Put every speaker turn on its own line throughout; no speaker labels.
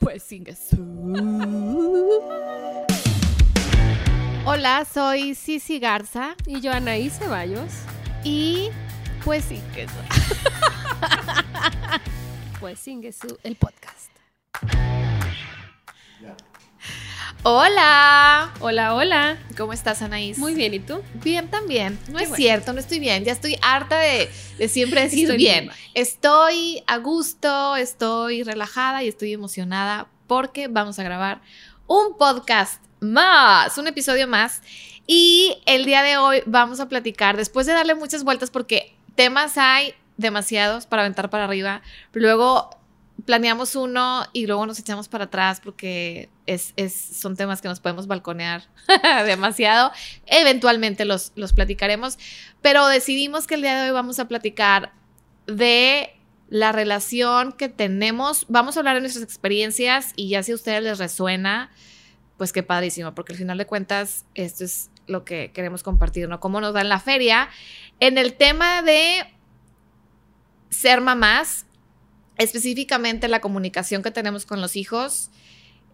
Pues Hola, soy Cici Garza.
Y yo Anaí Ceballos.
Y pues sin
pues sin el podcast.
Hola.
Hola, hola.
¿Cómo estás, Anaís?
Muy bien, ¿y tú?
Bien también. No es cierto, no estoy bien. Ya estoy harta de, siempre decir bien. Estoy a gusto, estoy relajada y estoy emocionada porque vamos a grabar un podcast más, un episodio más. Y el día de hoy vamos a platicar, después de darle muchas vueltas, porque temas hay demasiados para aventar para arriba, luego planeamos uno y luego nos echamos para atrás porque es, son temas que nos podemos balconear demasiado. Eventualmente los, los platicaremos, pero decidimos que el día de hoy vamos a platicar de la relación que tenemos. Vamos a hablar de nuestras experiencias y ya si a ustedes les resuena, pues qué padrísimo, porque al final de cuentas esto es lo que queremos compartir, ¿no? Cómo nos da en la feria. En el tema de ser mamás, específicamente la comunicación que tenemos con los hijos.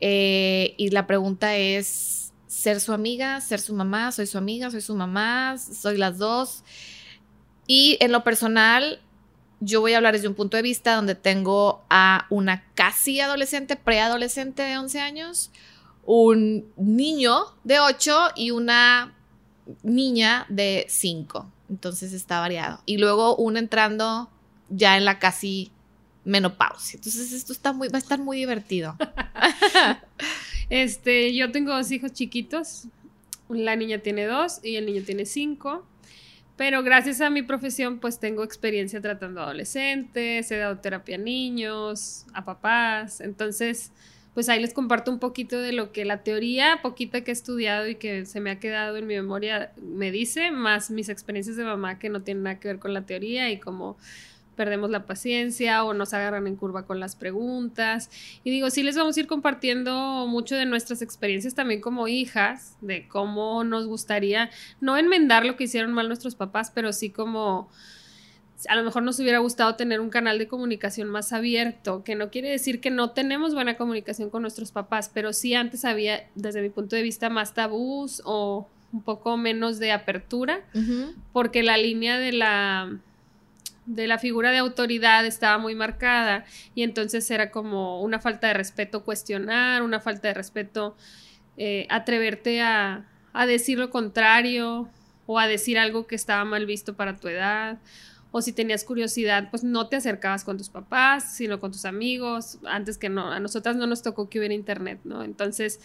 Eh, y la pregunta es, ¿ser su amiga? ¿Ser su mamá? ¿Soy su amiga? ¿Soy su mamá? ¿Soy las dos? Y en lo personal, yo voy a hablar desde un punto de vista donde tengo a una casi adolescente, preadolescente de 11 años, un niño de 8 y una niña de 5. Entonces está variado. Y luego un entrando ya en la casi menopausia. Entonces esto está muy, va a estar muy divertido.
este, yo tengo dos hijos chiquitos. La niña tiene dos y el niño tiene cinco. Pero gracias a mi profesión, pues tengo experiencia tratando adolescentes, he dado terapia a niños, a papás. Entonces, pues ahí les comparto un poquito de lo que la teoría, poquita que he estudiado y que se me ha quedado en mi memoria, me dice, más mis experiencias de mamá que no tienen nada que ver con la teoría y como perdemos la paciencia o nos agarran en curva con las preguntas. Y digo, sí les vamos a ir compartiendo mucho de nuestras experiencias también como hijas, de cómo nos gustaría, no enmendar lo que hicieron mal nuestros papás, pero sí como a lo mejor nos hubiera gustado tener un canal de comunicación más abierto, que no quiere decir que no tenemos buena comunicación con nuestros papás, pero sí antes había, desde mi punto de vista, más tabús o un poco menos de apertura, porque la línea de la de la figura de autoridad estaba muy marcada y entonces era como una falta de respeto cuestionar, una falta de respeto eh, atreverte a, a decir lo contrario o a decir algo que estaba mal visto para tu edad o si tenías curiosidad, pues no te acercabas con tus papás, sino con tus amigos, antes que no, a nosotras no nos tocó que hubiera internet, ¿no? Entonces,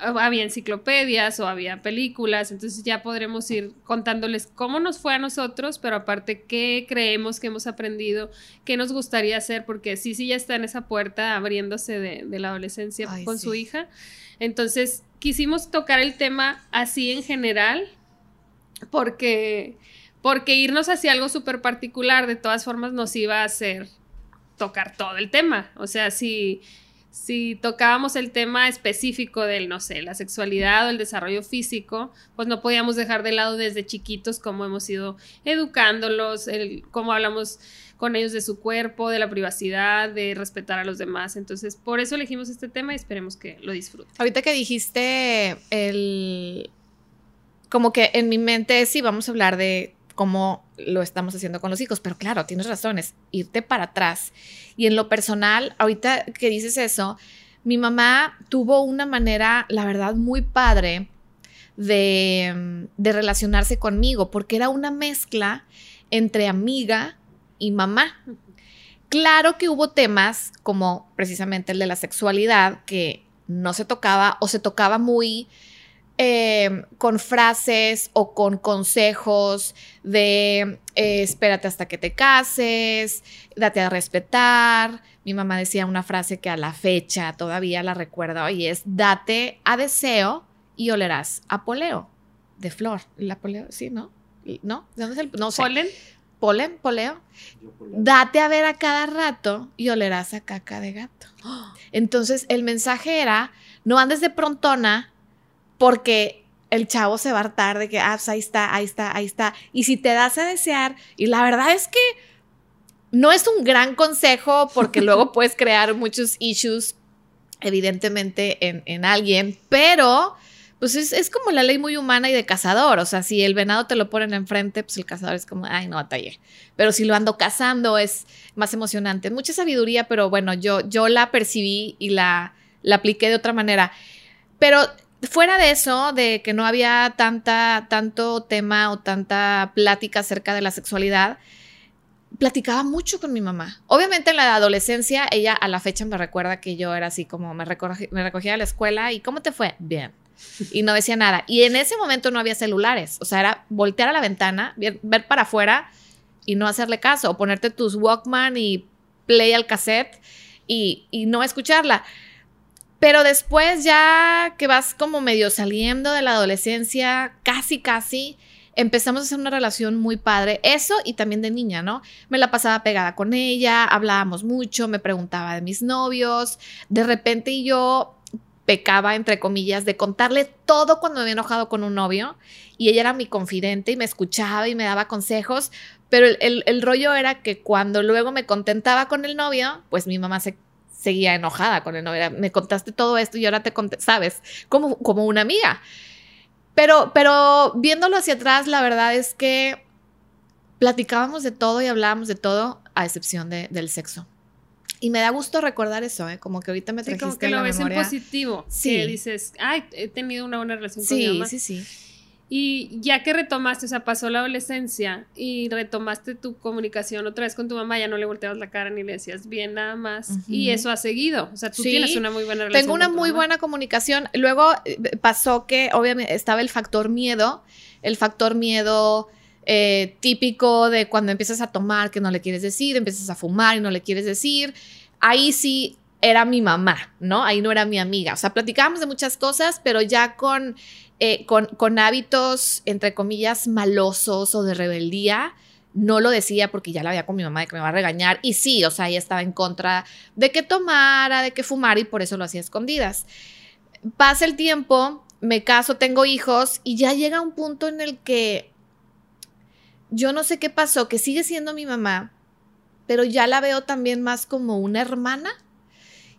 había enciclopedias o había películas, entonces ya podremos ir contándoles cómo nos fue a nosotros, pero aparte qué creemos que hemos aprendido, qué nos gustaría hacer, porque sí, sí ya está en esa puerta abriéndose de, la adolescencia con su hija. Entonces, quisimos tocar el tema así en general, porque, porque irnos hacia algo súper particular, de todas formas, nos iba a hacer tocar todo el tema. O sea, si si tocábamos el tema específico del, no sé, la sexualidad o el desarrollo físico, pues no podíamos dejar de lado desde chiquitos cómo hemos ido educándolos, el, cómo hablamos con ellos de su cuerpo, de la privacidad, de respetar a los demás. Entonces, por eso elegimos este tema y esperemos que lo disfruten.
Ahorita que dijiste el... Como que en mi mente sí, vamos a hablar de cómo lo estamos haciendo con los hijos, pero claro, tienes razones, irte para atrás. Y en lo personal, ahorita que dices eso, mi mamá tuvo una manera, la verdad, muy padre de, de relacionarse conmigo, porque era una mezcla entre amiga y mamá. Claro que hubo temas como precisamente el de la sexualidad que no se tocaba o se tocaba muy Em, con frases o con consejos de eh, espérate hasta que te cases, date a respetar. Mi mamá decía una frase que a la fecha todavía la recuerdo y es date a deseo y olerás a poleo de flor. La poleo, sí, ¿no? ¿No? ¿De dónde es el no sé.
¿Polen?
Polen, poleo. Date a ver a cada rato y olerás a caca de gato. Entonces el mensaje era, no andes de prontona porque el chavo se va a hartar de que, ah, pues ahí está, ahí está, ahí está. Y si te das a desear, y la verdad es que no es un gran consejo porque luego puedes crear muchos issues, evidentemente, en, alguien, pero pues es, como la ley muy humana y de cazador. O sea, si el venado te lo ponen enfrente, pues el cazador es como, ay, no, batallé. Pero si lo ando cazando es más emocionante. Mucha sabiduría, pero bueno, yo, yo la percibí y la, la apliqué de otra manera. Pero fuera de eso, de que no había tanta, tanto tema o tanta plática acerca de la sexualidad, platicaba mucho con mi mamá. Obviamente en la adolescencia, ella a la fecha me recuerda que yo era así como me, me recogía a la escuela y ¿cómo te fue? Bien. Y no decía nada. Y en ese momento no había celulares. O sea, era voltear a la ventana, ver, para afuera y no hacerle caso. O ponerte tus Walkman y play al cassette y, y no escucharla. Pero después ya que vas como medio saliendo de la adolescencia, casi, casi, empezamos a hacer una relación muy padre. Eso y también de niña, ¿no? Me la pasaba pegada con ella, hablábamos mucho, me preguntaba de mis novios. De repente yo pecaba, entre comillas, de contarle todo cuando me había enojado con un novio y ella era mi confidente y me escuchaba y me daba consejos, pero el, rollo era que cuando luego me contentaba con el novio, pues mi mamá se seguía enojada con el novio, me contaste todo esto y ahora te conté, sabes, como, como una amiga. Pero, pero viéndolo hacia atrás, la verdad es que platicábamos de todo y hablábamos de todo, a excepción de, del sexo. Y me da gusto recordar eso, ¿eh? como que ahorita me trajiste sí, como que lo ves en
positivo. Sí. Que dices, ay, he tenido una buena relación con mi mamá.
Sí, sí, sí.
Y ya que retomaste, o sea, pasó la adolescencia y retomaste tu comunicación otra vez con tu mamá, ya no le volteabas la cara ni le decías bien nada más. Y eso ha seguido. O sea, tú tienes una muy buena relación.
Tengo una muy buena comunicación. Luego eh, pasó que, obviamente, estaba el factor miedo. El factor miedo. Eh, típico de cuando empiezas a tomar que no le quieres decir, empiezas a fumar y no le quieres decir. Ahí sí era mi mamá, ¿no? Ahí no era mi amiga. O sea, platicábamos de muchas cosas, pero ya con eh, con, hábitos, entre comillas, malosos o de rebeldía, no lo decía porque ya la había con mi mamá de que me va a regañar. Y sí, o sea, ella estaba en contra de que tomara, de que fumara y por eso lo hacía escondidas. Pasa el tiempo, me caso, tengo hijos y ya llega un punto en el que yo no sé qué pasó, que sigue siendo mi mamá, pero ya la veo también más como una hermana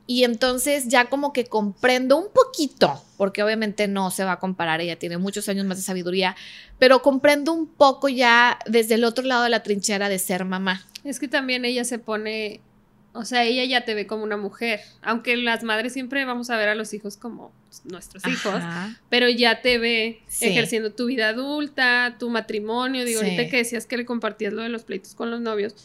y entonces ya como que comprendo un poquito, porque obviamente no se va a comparar, ella tiene muchos años más de sabiduría, pero comprendo un poco ya desde el otro lado de la trinchera de ser mamá.
Es que también ella se pone, o sea, ella ya te ve como una mujer, aunque las madres siempre vamos a ver a los hijos como nuestros hijos, pero ya te ve ejerciendo tu vida adulta, tu matrimonio, digo, ahorita que decías que le compartías lo de los pleitos con los novios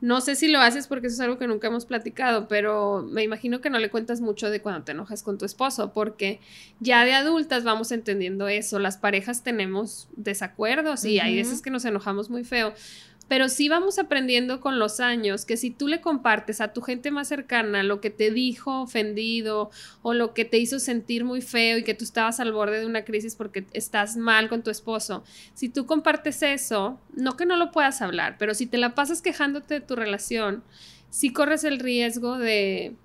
no sé si lo haces porque eso es algo que nunca hemos platicado, pero me imagino que no le cuentas mucho de cuando te enojas con tu esposo, porque ya de adultas vamos entendiendo eso. Las parejas tenemos desacuerdos y hay veces que nos enojamos muy feo, pero sí vamos aprendiendo con los años que si tú le compartes a tu gente más cercana lo que te dijo ofendido o lo que te hizo sentir muy feo y que tú estabas al borde de una crisis porque estás mal con tu esposo, si tú compartes eso, no que no lo puedas hablar, pero si te la pasas quejándote de tu relación, sí corres el riesgo de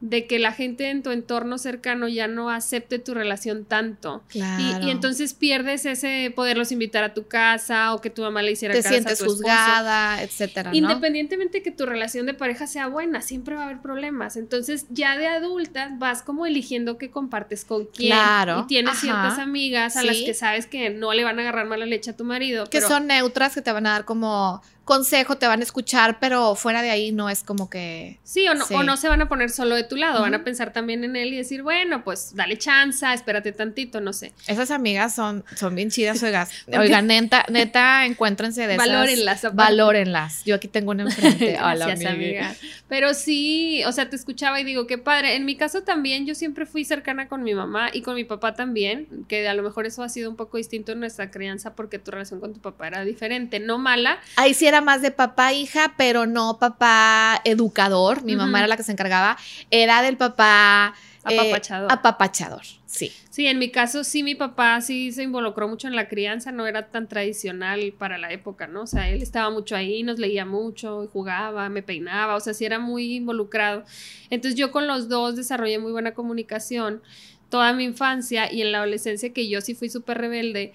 de que la gente en tu entorno cercano ya no acepte tu relación tanto. Y, entonces pierdes ese poderlos invitar a tu casa o que tu mamá le hiciera
Te sientes juzgada, etcétera.
Independientemente que tu relación de pareja sea buena, siempre va a haber problemas. Entonces, ya de adulta vas como eligiendo qué compartes con quién. Claro. Y tienes ciertas amigas a las que sabes que no le van a agarrar mala leche a tu marido.
Que son neutras, que te van a dar como consejo, te van a escuchar, pero fuera de ahí no es como que...
Sí, o no, o no se van a poner solo de tu lado, van a pensar también en él y decir, bueno, pues dale chance, espérate tantito, no sé.
Esas amigas son, son bien chidas, oigas. Oigan, neta, neta, encuéntrense de esas.
Valórenlas.
Valórenlas. Yo aquí tengo una enfrente.
Gracias, amiga. Pero sí, o sea, te escuchaba y digo, qué padre. En mi caso también, yo siempre fui cercana con mi mamá y con mi papá también, que a lo mejor eso ha sido un poco distinto en nuestra crianza porque tu relación con tu papá era diferente, no mala.
Ahí sí era más de papá hija, pero no papá educador. Mi mamá era la que se encargaba. Era del papá
eh, apapachador.
apapachador, sí.
Sí, en mi caso sí, mi papá sí se involucró mucho en la crianza, no era tan tradicional para la época, ¿no? O sea, él estaba mucho ahí, nos leía mucho, jugaba, me peinaba, o sea, sí era muy involucrado. Entonces yo con los dos desarrollé muy buena comunicación toda mi infancia y en la adolescencia que yo sí fui súper rebelde,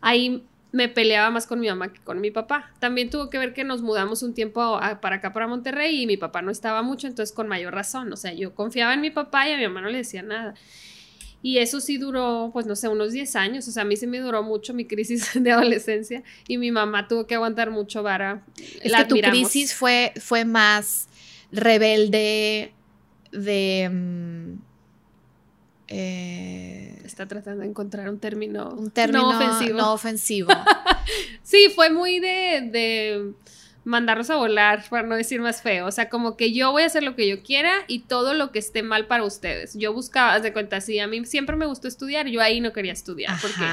ahí me peleaba más con mi mamá que con mi papá. También tuvo que ver que nos mudamos un tiempo para acá, para Monterrey, y mi papá no estaba mucho, entonces con mayor razón. O sea, yo confiaba en mi papá y a mi mamá no le decía nada. Y eso sí duró, pues no sé, unos 10 años. O sea, a mí sí me duró mucho mi crisis de adolescencia y mi mamá tuvo que aguantar mucho vara.
Es que tu crisis fue, fue más rebelde de... Mm,
eh, Está tratando de encontrar un término,
un término no ofensivo. No ofensivo.
sí, fue muy de, de mandarlos a volar, para no decir más feo. O sea, como que yo voy a hacer lo que yo quiera y todo lo que esté mal para ustedes. Yo buscaba, haz de cuenta, sí, a mí siempre me gustó estudiar, yo ahí no quería estudiar porque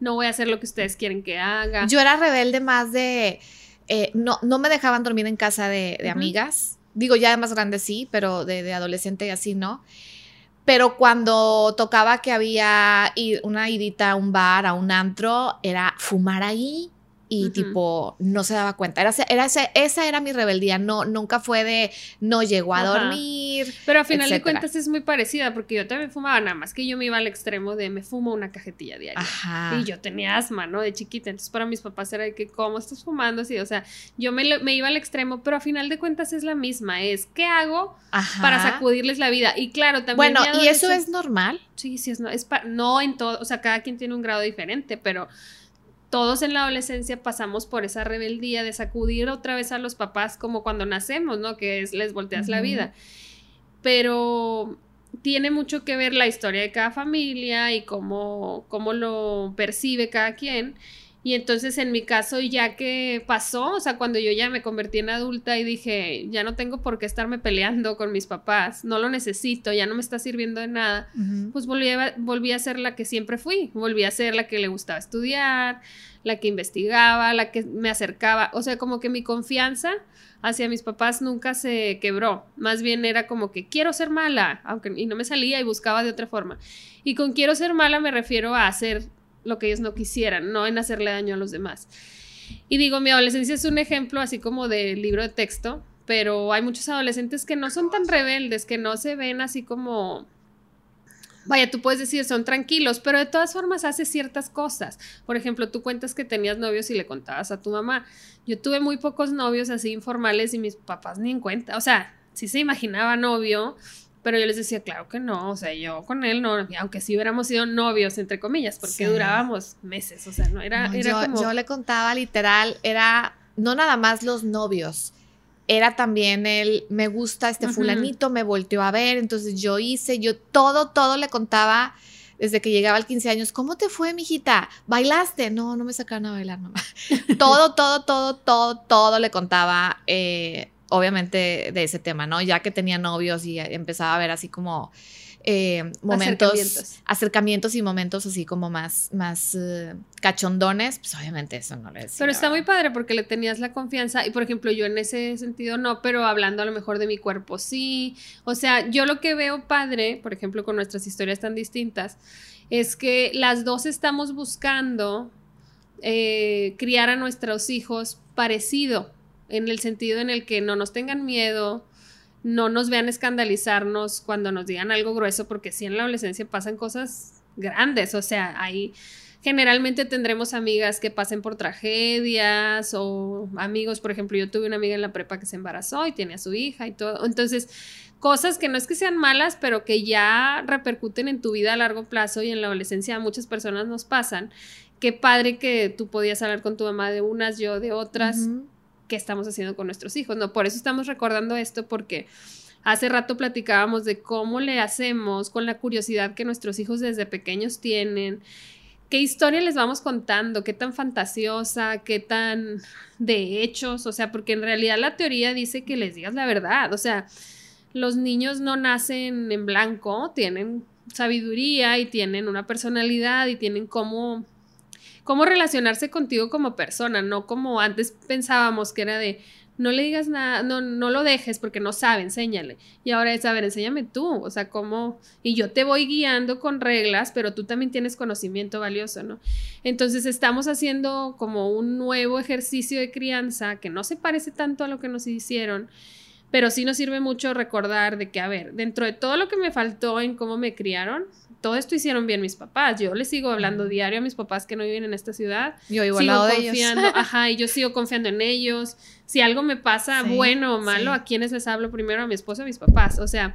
no voy a hacer lo que ustedes quieren que haga.
Yo era rebelde más de, eh, no, no me dejaban dormir en casa de, amigas. Digo, ya de más grande sí, pero de, de adolescente y así no. Pero cuando tocaba que había una idita a un bar, a un antro, era fumar ahí y tipo no se daba cuenta. Era, era esa era mi rebeldía, no, nunca fue de no llegó a dormir.
Pero a final de cuentas es muy parecida porque yo también fumaba, nada más que yo me iba al extremo de me fumo una cajetilla diaria. Y yo tenía asma, ¿no? De chiquita, entonces para mis papás era de que, ¿cómo estás fumando? así o sea, yo me, me, iba al extremo, pero a final de cuentas es la misma, es ¿qué hago para sacudirles la vida? Y claro, también...
Bueno, ¿y eso es normal?
Sí, sí, es, no, es no en todo, o sea, cada quien tiene un grado diferente, pero todos en la adolescencia pasamos por esa rebeldía de sacudir otra vez a los papás como cuando nacemos, ¿no? Que es les volteas la vida. Pero tiene mucho que ver la historia de cada familia y cómo, cómo lo percibe cada quien. Y entonces en mi caso, ya que pasó, o sea, cuando yo ya me convertí en adulta y dije, ya no tengo por qué estarme peleando con mis papás, no lo necesito, ya no me está sirviendo de nada, pues volví a, volví a ser la que siempre fui, volví a ser la que le gustaba estudiar, la que investigaba, la que me acercaba, o sea, como que mi confianza hacia mis papás nunca se quebró, más bien era como que quiero ser mala, aunque y no me salía y buscaba de otra forma. Y con quiero ser mala me refiero a hacer lo que ellos no quisieran, no en hacerle daño a los demás. Y digo, mi adolescencia es un ejemplo así como de libro de texto, pero hay muchos adolescentes que no son tan rebeldes, que no se ven así como... Vaya, tú puedes decir, son tranquilos, pero de todas formas hace ciertas cosas. Por ejemplo, tú cuentas que tenías novios y le contabas a tu mamá. Yo tuve muy pocos novios así informales y mis papás ni en cuenta. O sea, sí se imaginaba novio, pero yo les decía, claro que no, o sea, yo con él no, aunque sí hubiéramos sido novios, entre comillas, porque durábamos meses, o sea, no era, era
yo, Yo le contaba literal, era no nada más los novios, era también el, me gusta este fulanito, me volteó a ver, entonces yo hice, yo todo, todo le contaba desde que llegaba al 15 años, ¿cómo te fue, mijita? ¿Bailaste? No, no me sacaron a bailar, mamá. todo, todo, todo, todo, todo le contaba eh, obviamente de ese tema, ¿no? Ya que tenía novios y empezaba a ver así como eh, momentos, acercamientos. y momentos así como más, más eh, cachondones, pues obviamente eso no le decía.
Pero está muy padre porque le tenías la confianza y por ejemplo yo en ese sentido no, pero hablando a lo mejor de mi cuerpo sí. O sea, yo lo que veo padre, por ejemplo con nuestras historias tan distintas, es que las dos estamos buscando eh, criar a nuestros hijos parecido en el sentido en el que no nos tengan miedo, no nos vean escandalizarnos cuando nos digan algo grueso, porque sí en la adolescencia pasan cosas grandes, o sea, ahí generalmente tendremos amigas que pasen por tragedias o amigos, por ejemplo, yo tuve una amiga en la prepa que se embarazó y tiene a su hija y todo, entonces cosas que no es que sean malas, pero que ya repercuten en tu vida a largo plazo y en la adolescencia a muchas personas nos pasan. Qué padre que tú podías hablar con tu mamá de unas, yo de otras qué estamos haciendo con nuestros hijos, ¿no? Por eso estamos recordando esto porque hace rato platicábamos de cómo le hacemos con la curiosidad que nuestros hijos desde pequeños tienen, qué historia les vamos contando, qué tan fantasiosa, qué tan de hechos, o sea, porque en realidad la teoría dice que les digas la verdad, o sea, los niños no nacen en blanco, tienen sabiduría y tienen una personalidad y tienen cómo cómo relacionarse contigo como persona, no como antes pensábamos que era de no le digas nada, no, no lo dejes porque no sabe, enséñale. Y ahora es, a ver, enséñame tú, o sea, cómo, y yo te voy guiando con reglas, pero tú también tienes conocimiento valioso, ¿no? Entonces estamos haciendo como un nuevo ejercicio de crianza que no se parece tanto a lo que nos hicieron, pero sí nos sirve mucho recordar de que, a ver, dentro de todo lo que me faltó en cómo me criaron, todo esto hicieron bien mis papás. Yo les sigo hablando diario a mis papás que no viven en esta ciudad.
Yo igual sigo de
confiando, ajá, y yo sigo confiando en ellos. Si algo me pasa, bueno o malo, ¿a quiénes les hablo primero? A mi esposo, a mis papás. O sea,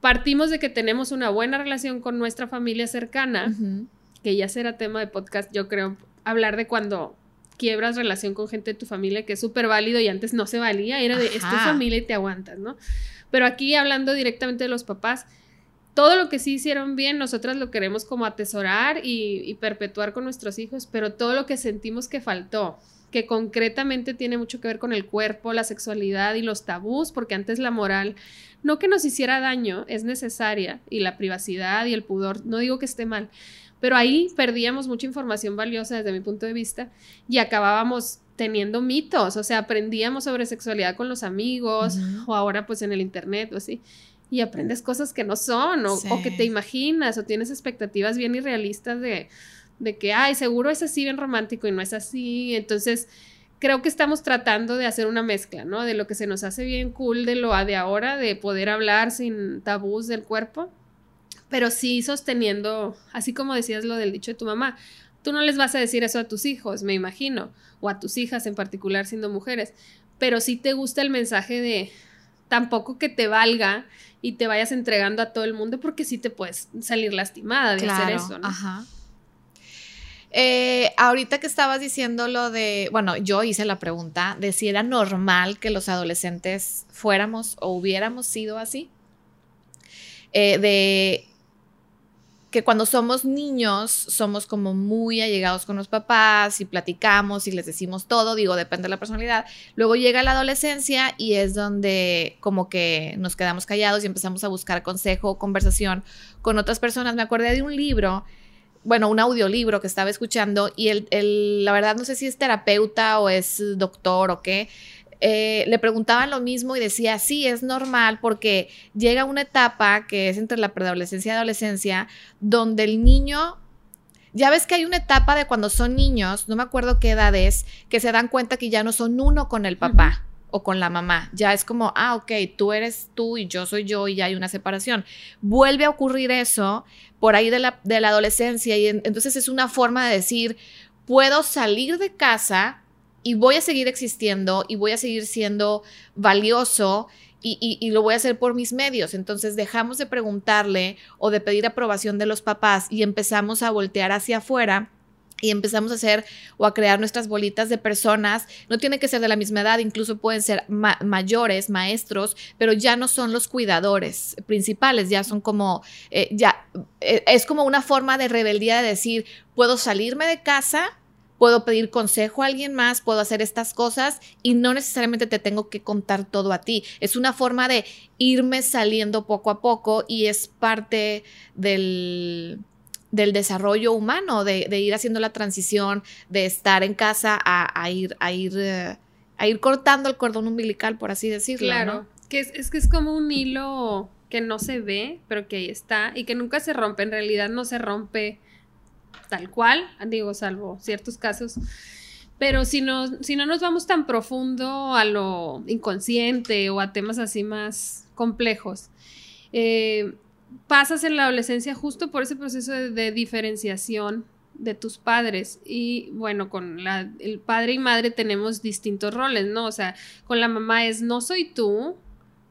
partimos de que tenemos una buena relación con nuestra familia cercana, que ya será tema de podcast, yo creo, hablar de cuando quiebras relación con gente de tu familia, que es súper válido y antes no se valía, era de, es tu familia y te aguantas, ¿no? Pero aquí hablando directamente de los papás, todo lo que sí hicieron bien, nosotras lo queremos como atesorar y, perpetuar con nuestros hijos, pero todo lo que sentimos que faltó, que concretamente tiene mucho que ver con el cuerpo, la sexualidad y los tabús, porque antes la moral, no que nos hiciera daño, es necesaria, y la privacidad y el pudor, no digo que esté mal, pero ahí perdíamos mucha información valiosa desde mi punto de vista y acabábamos teniendo mitos, o sea, aprendíamos sobre sexualidad con los amigos o ahora pues en el internet o así y aprendes cosas que no son o, que te imaginas o tienes expectativas bien irrealistas de, de que, ay, seguro es así bien romántico y no es así. Entonces, creo que estamos tratando de hacer una mezcla, ¿no? De lo que se nos hace bien cool de lo de ahora, de poder hablar sin tabús del cuerpo, pero sí sosteniendo, así como decías lo del dicho de tu mamá, tú no les vas a decir eso a tus hijos, me imagino, o a tus hijas en particular siendo mujeres, pero sí te gusta el mensaje de tampoco que te valga y te vayas entregando a todo el mundo porque sí te puedes salir lastimada de hacer eso, ¿no? Ajá.
Eh, ahorita que estabas diciendo lo de, bueno, yo hice la pregunta de si era normal que los adolescentes fuéramos o hubiéramos sido así. Eh, de que cuando somos niños somos como muy allegados con los papás y platicamos y les decimos todo, digo, depende de la personalidad. Luego llega la adolescencia y es donde como que nos quedamos callados y empezamos a buscar consejo o conversación con otras personas. Me acordé de un libro, bueno, un audiolibro que estaba escuchando y el, la verdad no sé si es terapeuta o es doctor o qué eh, le preguntaban lo mismo y decía, sí, es normal porque llega una etapa que es entre la preadolescencia y adolescencia, donde el niño ya ves que hay una etapa de cuando son niños, no me acuerdo qué edad es, que se dan cuenta que ya no son uno con el papá o con la mamá. Ya es como, ah, ok, tú eres tú y yo soy yo y ya hay una separación. Vuelve a ocurrir eso por ahí de la, de la adolescencia y entonces es una forma de decir, puedo salir de casa y voy a seguir existiendo y voy a seguir siendo valioso y, lo voy a hacer por mis medios. Entonces dejamos de preguntarle o de pedir aprobación de los papás y empezamos a voltear hacia afuera y empezamos a hacer o a crear nuestras bolitas de personas. No tiene que ser de la misma edad, incluso pueden ser mayores, maestros, pero ya no son los cuidadores principales, ya son como, eh, ya, eh, es como una forma de rebeldía de decir, puedo salirme de casa puedo pedir consejo a alguien más, puedo hacer estas cosas y no necesariamente te tengo que contar todo a ti. Es una forma de irme saliendo poco a poco y es parte del, del desarrollo humano, de, ir haciendo la transición de estar en casa a, ir, a, ir, eh, a ir cortando el cordón umbilical, por así decirlo. Claro,
que es, es que es como un hilo que no se ve, pero que ahí está y que nunca se rompe, en realidad no se rompe tal cual, digo, salvo ciertos casos. Pero si no, si no nos vamos tan profundo a lo inconsciente o a temas así más complejos, eh, pasas en la adolescencia justo por ese proceso de, diferenciación de tus padres. Y bueno, con la, el padre y madre tenemos distintos roles, ¿no? O sea, con la mamá es no soy tú,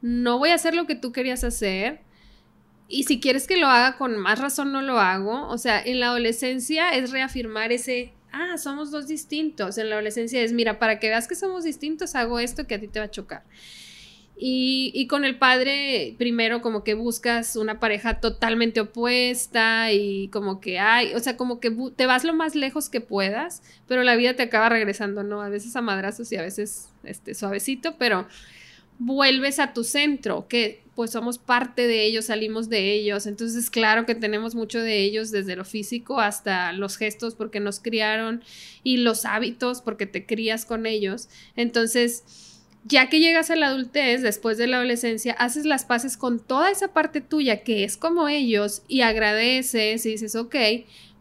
no voy a hacer lo que tú querías hacer, y si quieres que lo haga con más razón, no lo hago. O sea, en la adolescencia es reafirmar ese, ah, somos dos distintos. En la adolescencia es, mira, para que veas que somos distintos, hago esto que a ti te va a chocar. Y, y, con el padre, primero como que buscas una pareja totalmente opuesta y como que hay, o sea, como que te vas lo más lejos que puedas, pero la vida te acaba regresando, ¿no? A veces a madrazos y a veces este, suavecito, pero vuelves a tu centro, que pues somos parte de ellos, salimos de ellos, entonces claro que tenemos mucho de ellos desde lo físico hasta los gestos porque nos criaron y los hábitos porque te crías con ellos. Entonces, ya que llegas a la adultez, después de la adolescencia, haces las paces con toda esa parte tuya que es como ellos y agradeces y dices, ok,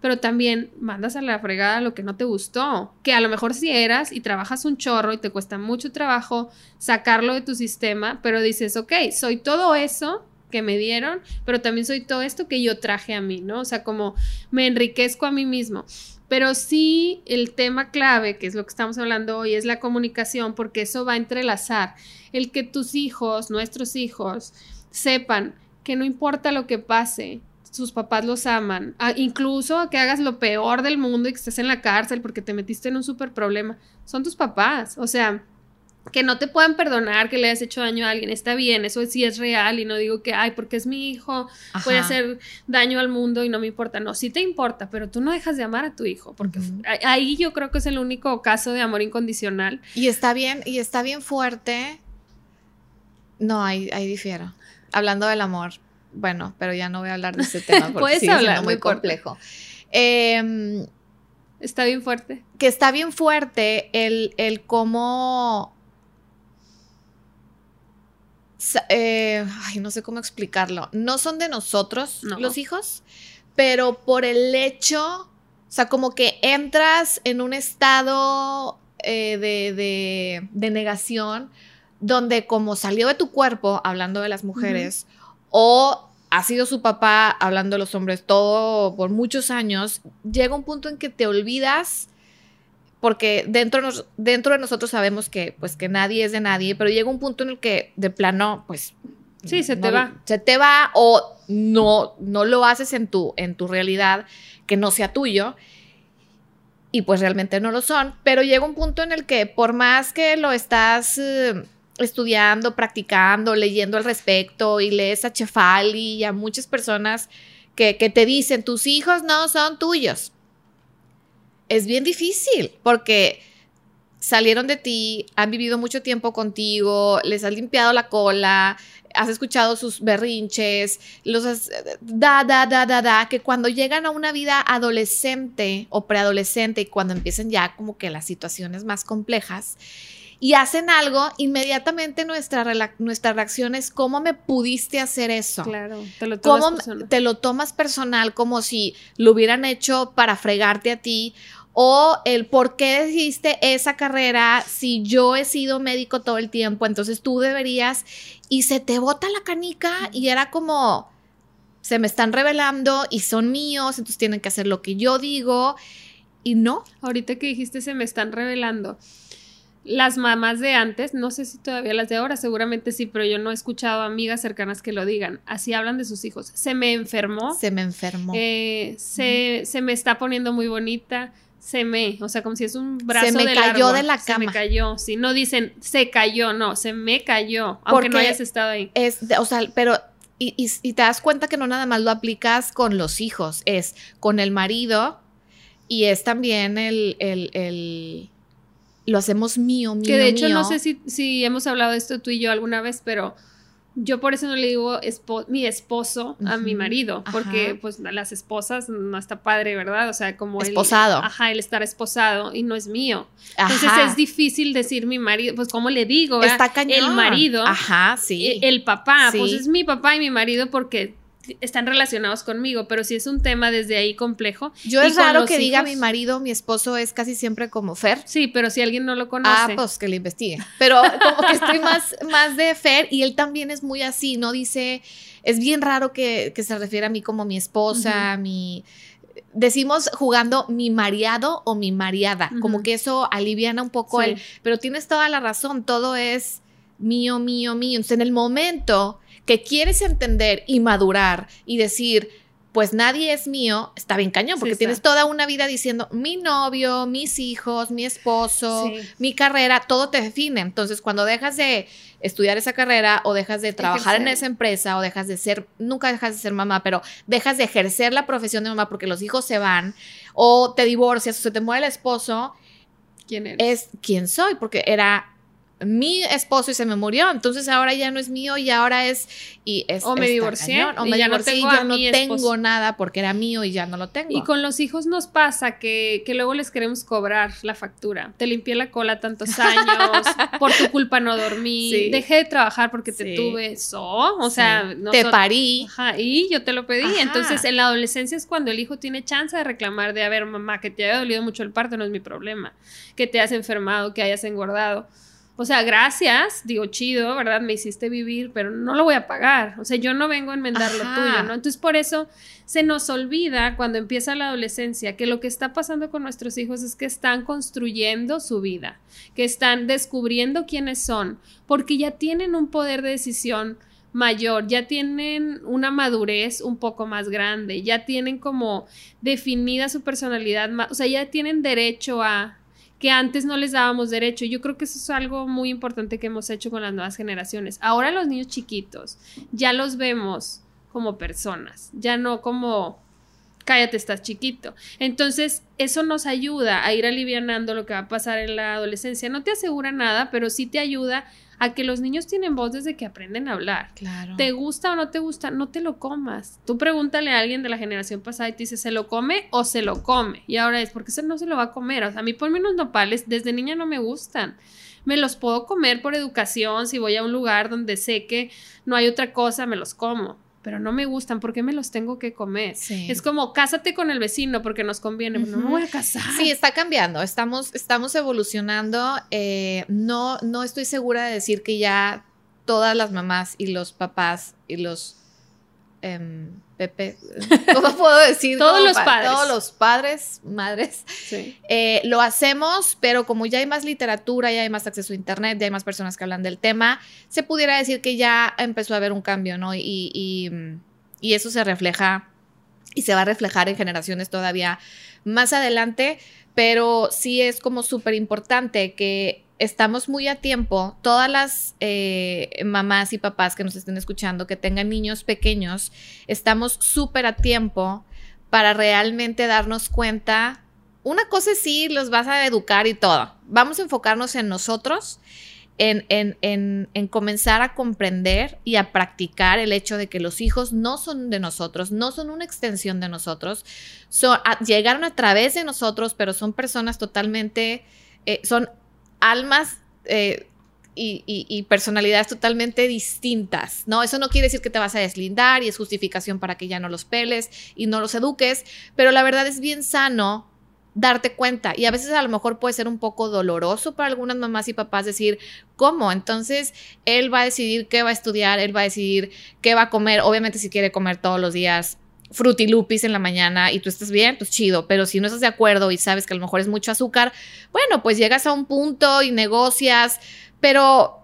pero también mandas a la fregada lo que no te gustó, que a lo mejor sí eras y trabajas un chorro y te cuesta mucho trabajo sacarlo de tu sistema, pero dices, ok, soy todo eso que me dieron, pero también soy todo esto que yo traje a mí, ¿no? O sea, como me enriquezco a mí mismo. Pero sí, el tema clave, que es lo que estamos hablando hoy, es la comunicación, porque eso va a entrelazar. El que tus hijos, nuestros hijos, sepan que no importa lo que pase, sus papás los aman. Ah, incluso que hagas lo peor del mundo y que estés en la cárcel porque te metiste en un súper problema. Son tus papás. O sea, que no te puedan perdonar que le hayas hecho daño a alguien, está bien, eso sí es real y no digo que, ay, porque es mi hijo, puede hacer daño al mundo y no me importa, no, sí te importa, pero tú no dejas de amar a tu hijo, porque ahí yo creo que es el único caso de amor incondicional.
Y está bien, y está bien fuerte. No, ahí, ahí difiero. Hablando del amor, bueno, pero ya no voy a hablar de ese tema porque Puedes hablar, muy complejo. Em,
está bien fuerte.
Que está bien fuerte el, el cómo eh, ay, no sé cómo explicarlo. No son de nosotros los hijos, pero por el hecho, o sea, como que entras en un estado eh, de, negación donde como salió de tu cuerpo, hablando de las mujeres, o ha sido su papá, hablando de los hombres, todo por muchos años, llega un punto en que te olvidas porque dentro, dentro de nosotros sabemos que, pues, que nadie es de nadie, pero llega un punto en el que de plano, pues...
Sí, se te va.
Se te va o no, no lo haces en tu, en tu realidad que no sea tuyo y pues realmente no lo son, pero llega un punto en el que por más que lo estás eh, estudiando, practicando, leyendo al respecto y lees a Chefali y a muchas personas que, te dicen, tus hijos no son tuyos, es bien difícil porque salieron de ti, han vivido mucho tiempo contigo, les has limpiado la cola, has escuchado sus berrinches, los has, da, da, da, da, da, que cuando llegan a una vida adolescente o preadolescente y cuando empiezan ya como que las situaciones más complejas y hacen algo, inmediatamente nuestra, nuestra reacción es cómo me pudiste hacer eso.
Claro, te lo tomas personal.
Te lo tomas personal como si lo hubieran hecho para fregarte a ti o el por qué decidiste esa carrera si yo he sido médico todo el tiempo, entonces tú deberías y se te bota la canica y era como se me están revelando y son míos, entonces tienen que hacer lo que yo digo y no.
Ahorita que dijiste se me están revelando. Las mamás de antes, no sé si todavía las de ahora, seguramente sí, pero yo no he escuchado amigas cercanas que lo digan. Así hablan de sus hijos. Se me enfermó.
Se me enfermó.
Eh, se, se me está poniendo muy bonita se me, o sea, como si es un brazo
Se me cayó de la cama.
Se me cayó, si no dicen se cayó, no, se me cayó, aunque no hayas estado ahí.
Es, o sea, pero, y, y, te das cuenta que no nada más lo aplicas con los hijos, es con el marido y es también el, el, el lo hacemos mío, mío.
Que de hecho no sé si, si hemos hablado de esto tú y yo alguna vez, pero yo por eso no le digo mi esposo a mi marido, porque pues las esposas no está padre, ¿verdad? O sea, como
esposado.
El, ajá, el estar esposado y no es mío. Entonces es difícil decir mi marido, pues ¿cómo le digo?
Está cañón.
El marido.
Ajá, sí.
El, el papá, pues es mi papá y mi marido porque están relacionados conmigo, pero si es un tema desde ahí complejo.
Yo es raro que diga mi marido, mi esposo es casi siempre como Fer.
Sí, pero si alguien no lo conoce. Ah,
pues que le investigue. Pero como que estoy más, más de Fer y él también es muy así, ¿no? Dice, es bien raro que, se refiere a mí como mi esposa, mi decimos jugando mi mareado o mi mareada, como que eso aliviana un poco el, pero tienes toda la razón, todo es mío, mío, mío. Entonces, en el momento que quieres entender y madurar y decir, pues nadie es mío, está bien cañón, porque tienes toda una vida diciendo mi novio, mis hijos, mi esposo, mi carrera, todo te define. Entonces, cuando dejas de estudiar esa carrera o dejas de trabajar en esa empresa o dejas de ser, nunca dejas de ser mamá, pero dejas de ejercer la profesión de mamá porque los hijos se van o te divorcias o se te muere el esposo,
¿quién eres?
Es quién soy, porque era mi esposo y se me murió, entonces ahora ya no es mío y ahora es y es
o me divorcié
o me ya no tengo, ya no tengo nada porque era mío y ya no lo tengo.
Y con los hijos nos pasa que, que luego les queremos cobrar la factura. Te limpié la cola tantos años, por tu culpa no dormí, dejé de trabajar porque te tuve eso, o sea,
te parí.
y yo te lo pedí. Entonces, en la adolescencia es cuando el hijo tiene chance de reclamar de, a ver, mamá, que te haya dolido mucho el parto no es mi problema, que te hayas enfermado, que hayas engordado o sea, gracias, digo, chido, ¿verdad? Me hiciste vivir, pero no lo voy a pagar. O sea, yo no vengo a enmendar lo tuyo, ¿no? Entonces, por eso se nos olvida cuando empieza la adolescencia que lo que está pasando con nuestros hijos es que están construyendo su vida, que están descubriendo quiénes son, porque ya tienen un poder de decisión mayor, ya tienen una madurez un poco más grande, ya tienen como definida su personalidad, o sea, ya tienen derecho a que antes no les dábamos derecho. Yo creo que eso es algo muy importante que hemos hecho con las nuevas generaciones. Ahora los niños chiquitos ya los vemos como personas, ya no como cállate, estás chiquito. Entonces, eso nos ayuda a ir alivianando lo que va a pasar en la adolescencia. No te asegura nada, pero sí te ayuda a que los niños tienen voz desde que aprenden a hablar.
Claro.
¿Te gusta o no te gusta? No te lo comas. Tú pregúntale a alguien de la generación pasada y te dice, ¿se lo come o se lo come? Y ahora es, porque eso no se lo va a comer. O sea, a mí ponme unos nopales, desde niña no me gustan. Me los puedo comer por educación, si voy a un lugar donde sé que no hay otra cosa, me los como pero no me gustan, ¿por qué me los tengo que comer? Es como, cásate con el vecino porque nos conviene, no me voy a casar.
Sí, está cambiando, estamos, estamos evolucionando, eh, no, no estoy segura de decir que ya todas las mamás y los papás y los Em, Pepe, ¿cómo puedo decir?
todos los padres.
Todos los padres, madres. Eh, lo hacemos, pero como ya hay más literatura, ya hay más acceso a Internet, ya hay más personas que hablan del tema, se pudiera decir que ya empezó a haber un cambio, ¿no? Y, y eso se refleja y se va a reflejar en generaciones todavía más adelante, pero sí es como súper importante que estamos muy a tiempo, todas las eh, mamás y papás que nos estén escuchando, que tengan niños pequeños, estamos súper a tiempo para realmente darnos cuenta. Una cosa es sí, los vas a educar y todo. Vamos a enfocarnos en nosotros, en, en, comenzar a comprender y a practicar el hecho de que los hijos no son de nosotros, no son una extensión de nosotros, son, llegaron a través de nosotros, pero son personas totalmente, eh, son almas eh, y, personalidades totalmente distintas, ¿no? Eso no quiere decir que te vas a deslindar y es justificación para que ya no los peles y no los eduques, pero la verdad es bien sano darte cuenta y a veces a lo mejor puede ser un poco doloroso para algunas mamás y papás decir, ¿cómo? Entonces él va a decidir qué va a estudiar, él va a decidir qué va a comer, obviamente si quiere comer todos los días frutilupis en la mañana y tú estás bien, pues chido, pero si no estás de acuerdo y sabes que a lo mejor es mucho azúcar, bueno, pues llegas a un punto y negocias, pero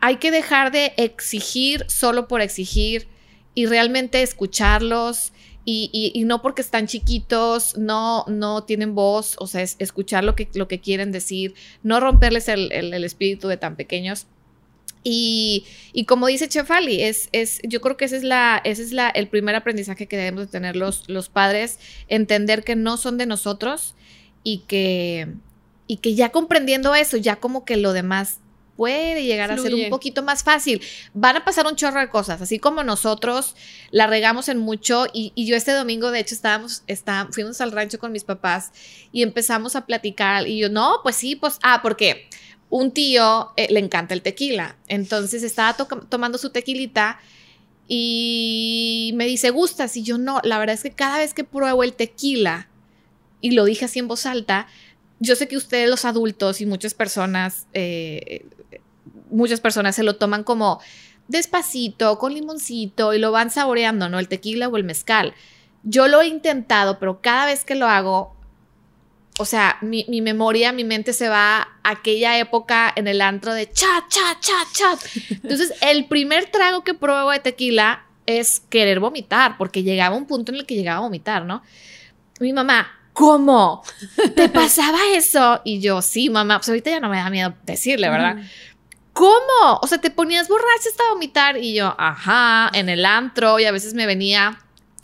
hay que dejar de exigir solo por exigir y realmente escucharlos y, no porque están chiquitos, no, no tienen voz, o sea, es escuchar lo que, lo que quieren decir, no romperles el, el espíritu de tan pequeños y, como dice Chefali, es, es, yo creo que ese es, la, ese es la, el primer aprendizaje que debemos de tener los, los padres, entender que no son de nosotros y que, y que ya comprendiendo eso, ya como que lo demás puede llegar a ser un poquito más fácil. Van a pasar un chorro de cosas, así como nosotros la regamos en mucho y, yo este domingo de hecho estábamos, está, fuimos al rancho con mis papás y empezamos a platicar y yo, no, pues sí, pues, ah, porque un tío eh, le encanta el tequila. Entonces estaba tomando su tequilita y me dice, ¿gustas? Y yo no, la verdad es que cada vez que pruebo el tequila, y lo dije así en voz alta, yo sé que ustedes los adultos y muchas personas, eh, muchas personas se lo toman como despacito, con limoncito y lo van saboreando, ¿no? El tequila o el mezcal. Yo lo he intentado, pero cada vez que lo hago o sea, mi, memoria, mi mente se va a aquella época en el antro de chat, chat, chat, chat. Entonces, el primer trago que pruebo de tequila es querer vomitar, porque llegaba un punto en el que llegaba a vomitar, ¿no? Mi mamá, ¿cómo? ¿Te pasaba eso? Y yo, sí, mamá, pues ahorita ya no me da miedo decirle, ¿verdad? ¿Cómo? O sea, te ponías borracha hasta vomitar y yo, ajá, en el antro y a veces me venía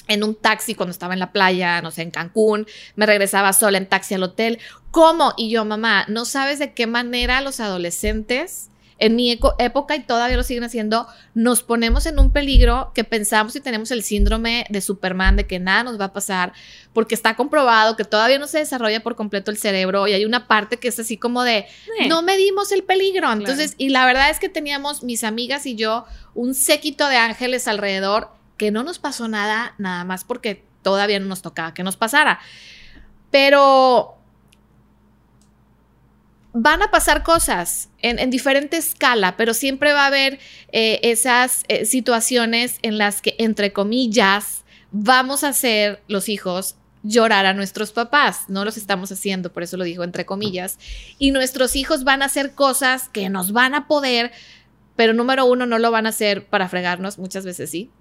en un taxi cuando estaba en la playa, no sé, en Cancún, me regresaba sola en taxi al hotel. ¿Cómo? Y yo, mamá, no sabes de qué manera los adolescentes en mi época y todavía lo siguen haciendo, nos ponemos en un peligro que pensamos y tenemos el síndrome de Superman, de que nada nos va a pasar, porque está comprobado que todavía no se desarrolla por completo el cerebro y hay una parte que es así como de, no medimos el peligro. Entonces, y la verdad es que teníamos mis amigas y yo un séquito de ángeles alrededor que no nos pasó nada, nada más porque todavía no nos tocaba que nos pasara. Pero van a pasar cosas en, en diferente escala, pero siempre va a haber eh, esas eh, situaciones en las que, entre comillas, vamos a hacer los hijos llorar a nuestros papás. No los estamos haciendo, por eso lo digo entre comillas. Y nuestros hijos van a hacer cosas que nos van a poder, pero número uno, no lo van a hacer para fregarnos, muchas veces sí.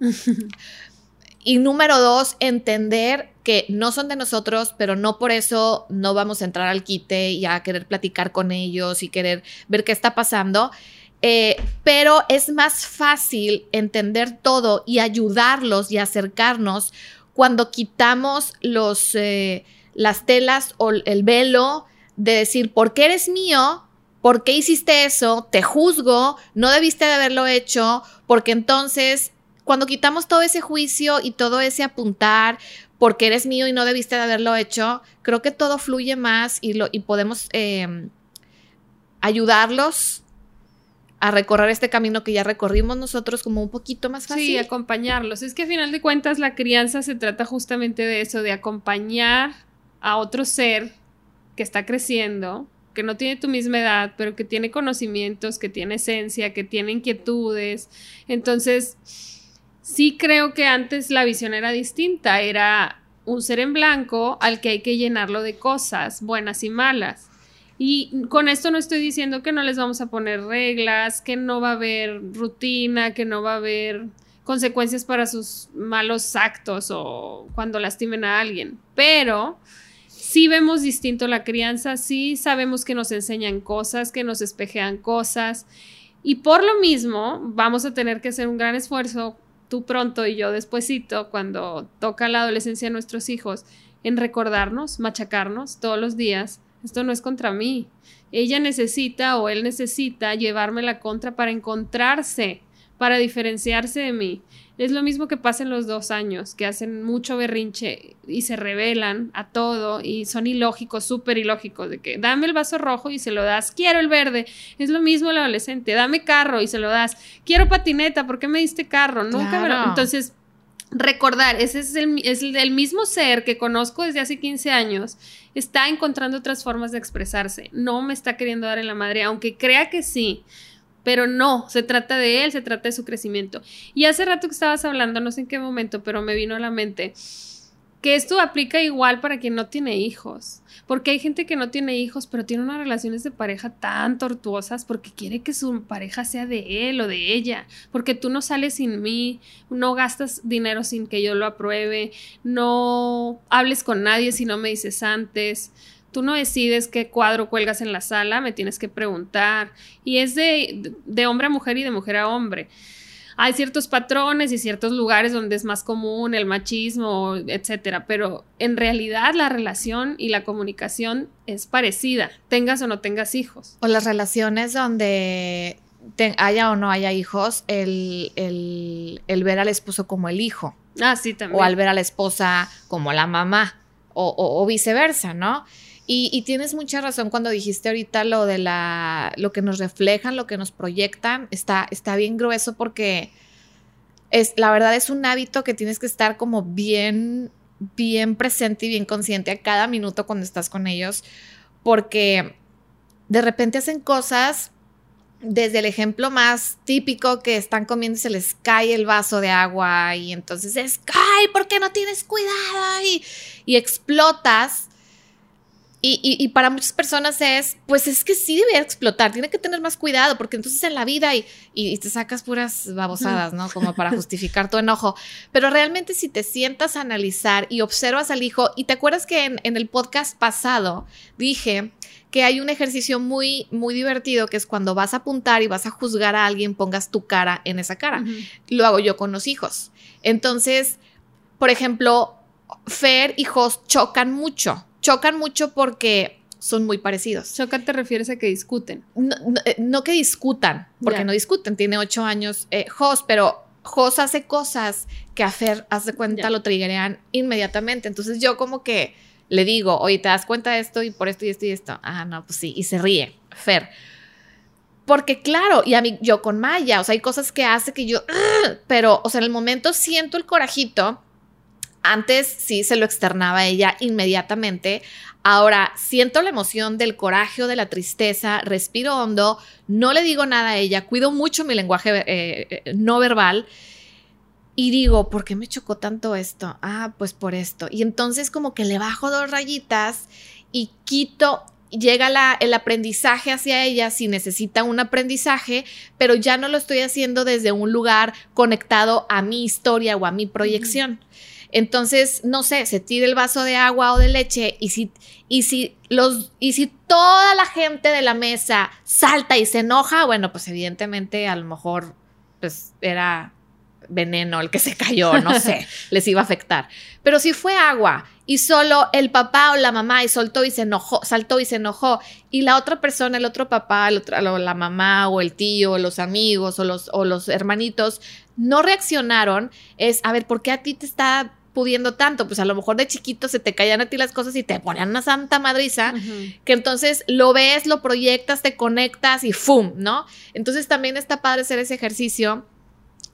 Y número dos, entender que no son de nosotros, pero no por eso no vamos a entrar al quite y a querer platicar con ellos y querer ver qué está pasando. Eh, pero es más fácil entender todo y ayudarlos y acercarnos cuando quitamos los, eh, las telas o el velo de decir, ¿por qué eres mío? ¿Por qué hiciste eso? Te juzgo, no debiste de haberlo hecho, porque entonces cuando quitamos todo ese juicio y todo ese apuntar, porque eres mío y no debiste de haberlo hecho, creo que todo fluye más y, lo, y podemos eh, ayudarlos a recorrer este camino que ya recorrimos nosotros como un poquito más fácil.
Sí, acompañarlos. Es que a final de cuentas la crianza se trata justamente de eso, de acompañar a otro ser que está creciendo, que no tiene tu misma edad, pero que tiene conocimientos, que tiene esencia, que tiene inquietudes. Entonces, sí creo que antes la visión era distinta, era un ser en blanco al que hay que llenarlo de cosas, buenas y malas. Y con esto no estoy diciendo que no les vamos a poner reglas, que no va a haber rutina, que no va a haber consecuencias para sus malos actos o cuando lastimen a alguien. Pero sí vemos distinto la crianza, sí sabemos que nos enseñan cosas, que nos espejean cosas. Y por lo mismo vamos a tener que hacer un gran esfuerzo, tú pronto y yo despuesito, cuando toca la adolescencia de nuestros hijos, en recordarnos, machacarnos todos los días esto no es contra mí. Ella necesita o él necesita llevarme la contra para encontrarse, para diferenciarse de mí. Es lo mismo que pasa en los dos años, que hacen mucho berrinche y se rebelan a todo y son ilógicos, súper ilógicos, de que dame el vaso rojo y se lo das, quiero el verde. Es lo mismo el adolescente, dame carro y se lo das, quiero patineta, ¿por qué me diste carro? Nunca
claro.
me lo... Entonces, recordar, ese es el, es el mismo ser que conozco desde hace 15 años, está encontrando otras formas de expresarse, no me está queriendo dar en la madre, aunque crea que sí, pero no, se trata de él, se trata de su crecimiento. Y hace rato que estabas hablando, no sé en qué momento, pero me vino a la mente que esto aplica igual para quien no tiene hijos, porque hay gente que no tiene hijos, pero tiene unas relaciones de pareja tan tortuosas porque quiere que su pareja sea de él o de ella, porque tú no sales sin mí, no gastas dinero sin que yo lo apruebe, no hables con nadie si no me dices antes. Tú no decides qué cuadro cuelgas en la sala, me tienes que preguntar. Y es de, de hombre a mujer y de mujer a hombre hay ciertos patrones y ciertos lugares donde es más común el machismo, etcétera, pero en realidad la relación y la comunicación es parecida, tengas o no tengas hijos.
O las relaciones donde te, haya o no haya hijos, el, el, el, ver al esposo como el hijo.
Ah, sí, también.
O al ver a la esposa como la mamá, o, o, o viceversa, ¿no? Y, tienes mucha razón cuando dijiste ahorita lo de la, lo que nos reflejan, lo que nos proyectan, está, está bien grueso porque es, la verdad es un hábito que tienes que estar como bien, bien presente y bien consciente a cada minuto cuando estás con ellos, porque de repente hacen cosas desde el ejemplo más típico que están comiendo se les cae el vaso de agua y entonces es, ¡ay, ¿por qué no tienes cuidado? Y, y explotas. Y, y, y, para muchas personas es, pues es que sí debe explotar, tiene que tener más cuidado, porque entonces en la vida y, y, te sacas puras babosadas, ¿no? Como para justificar tu enojo. Pero realmente si te sientas a analizar y observas al hijo, y te acuerdas que en, en el podcast pasado dije que hay un ejercicio muy, muy divertido que es cuando vas a apuntar y vas a juzgar a alguien, pongas tu cara en esa cara. Uh -huh. Lo hago yo con los hijos. Entonces, por ejemplo, Fer y Jos chocan mucho chocan mucho porque son muy parecidos.
Chocan te refieres a que discuten.
No, eh, que discutan, porque no discuten, tiene ocho años eh, Jos, pero Jos hace cosas que a Fer, haz de cuenta, lo triggerean inmediatamente. Entonces yo como que le digo, oye, ¿te das cuenta de esto y por esto y esto y esto? Ah, no, pues sí, y se ríe, Fer. Porque claro, y a mí, yo con Maya, o sea, hay cosas que hace que yo, pero, o sea, en el momento siento el corajito. Antes sí se lo externaba a ella inmediatamente. Ahora siento la emoción del coraje o de la tristeza, respiro hondo, no le digo nada a ella, cuido mucho mi lenguaje eh, eh, no verbal y digo, ¿por qué me chocó tanto esto? Ah, pues por esto. Y entonces como que le bajo dos rayitas y quito, llega la, el aprendizaje hacia ella si necesita un aprendizaje, pero ya no lo estoy haciendo desde un lugar conectado a mi historia o a mi proyección. Entonces, no sé, se tira el vaso de agua o de leche y si, y si los, y si toda la gente de la mesa salta y se enoja, bueno, pues evidentemente a lo mejor pues era veneno el que se cayó, no sé, les iba a afectar. Pero si fue agua y solo el papá o la mamá y soltó y se enojó, saltó y se enojó y la otra persona, el otro papá, la mamá o el tío, o los amigos o los, o los hermanitos no reaccionaron, es, a ver, ¿por qué a ti te está pudiendo tanto? Pues a lo mejor de chiquito se te caían a ti las cosas y te ponían una santa madriza, que entonces lo ves, lo proyectas, te conectas y ¡fum! ¿No? Entonces también está padre hacer ese ejercicio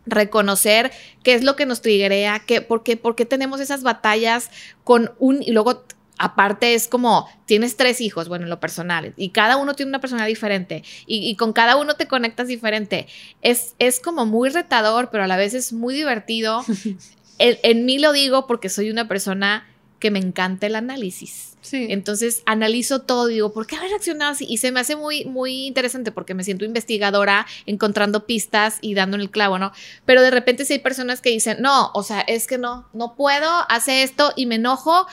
reconocer qué es lo que nos triguea, qué, por, qué, por qué tenemos esas batallas con un, y luego aparte es como, tienes tres hijos, bueno, en lo personal, y cada uno tiene una personalidad diferente, y, con cada uno te conectas diferente. Es, es como muy retador, pero a la vez es muy divertido. en, en mí lo digo porque soy una persona que me encanta el análisis. Entonces analizo todo y digo, ¿por qué haber reaccionado así? Y se me hace muy, muy interesante porque me siento investigadora, encontrando pistas y dando en el clavo, ¿no? Pero de repente si hay personas que dicen, no, o sea, es que no, no puedo, hace esto y me enojo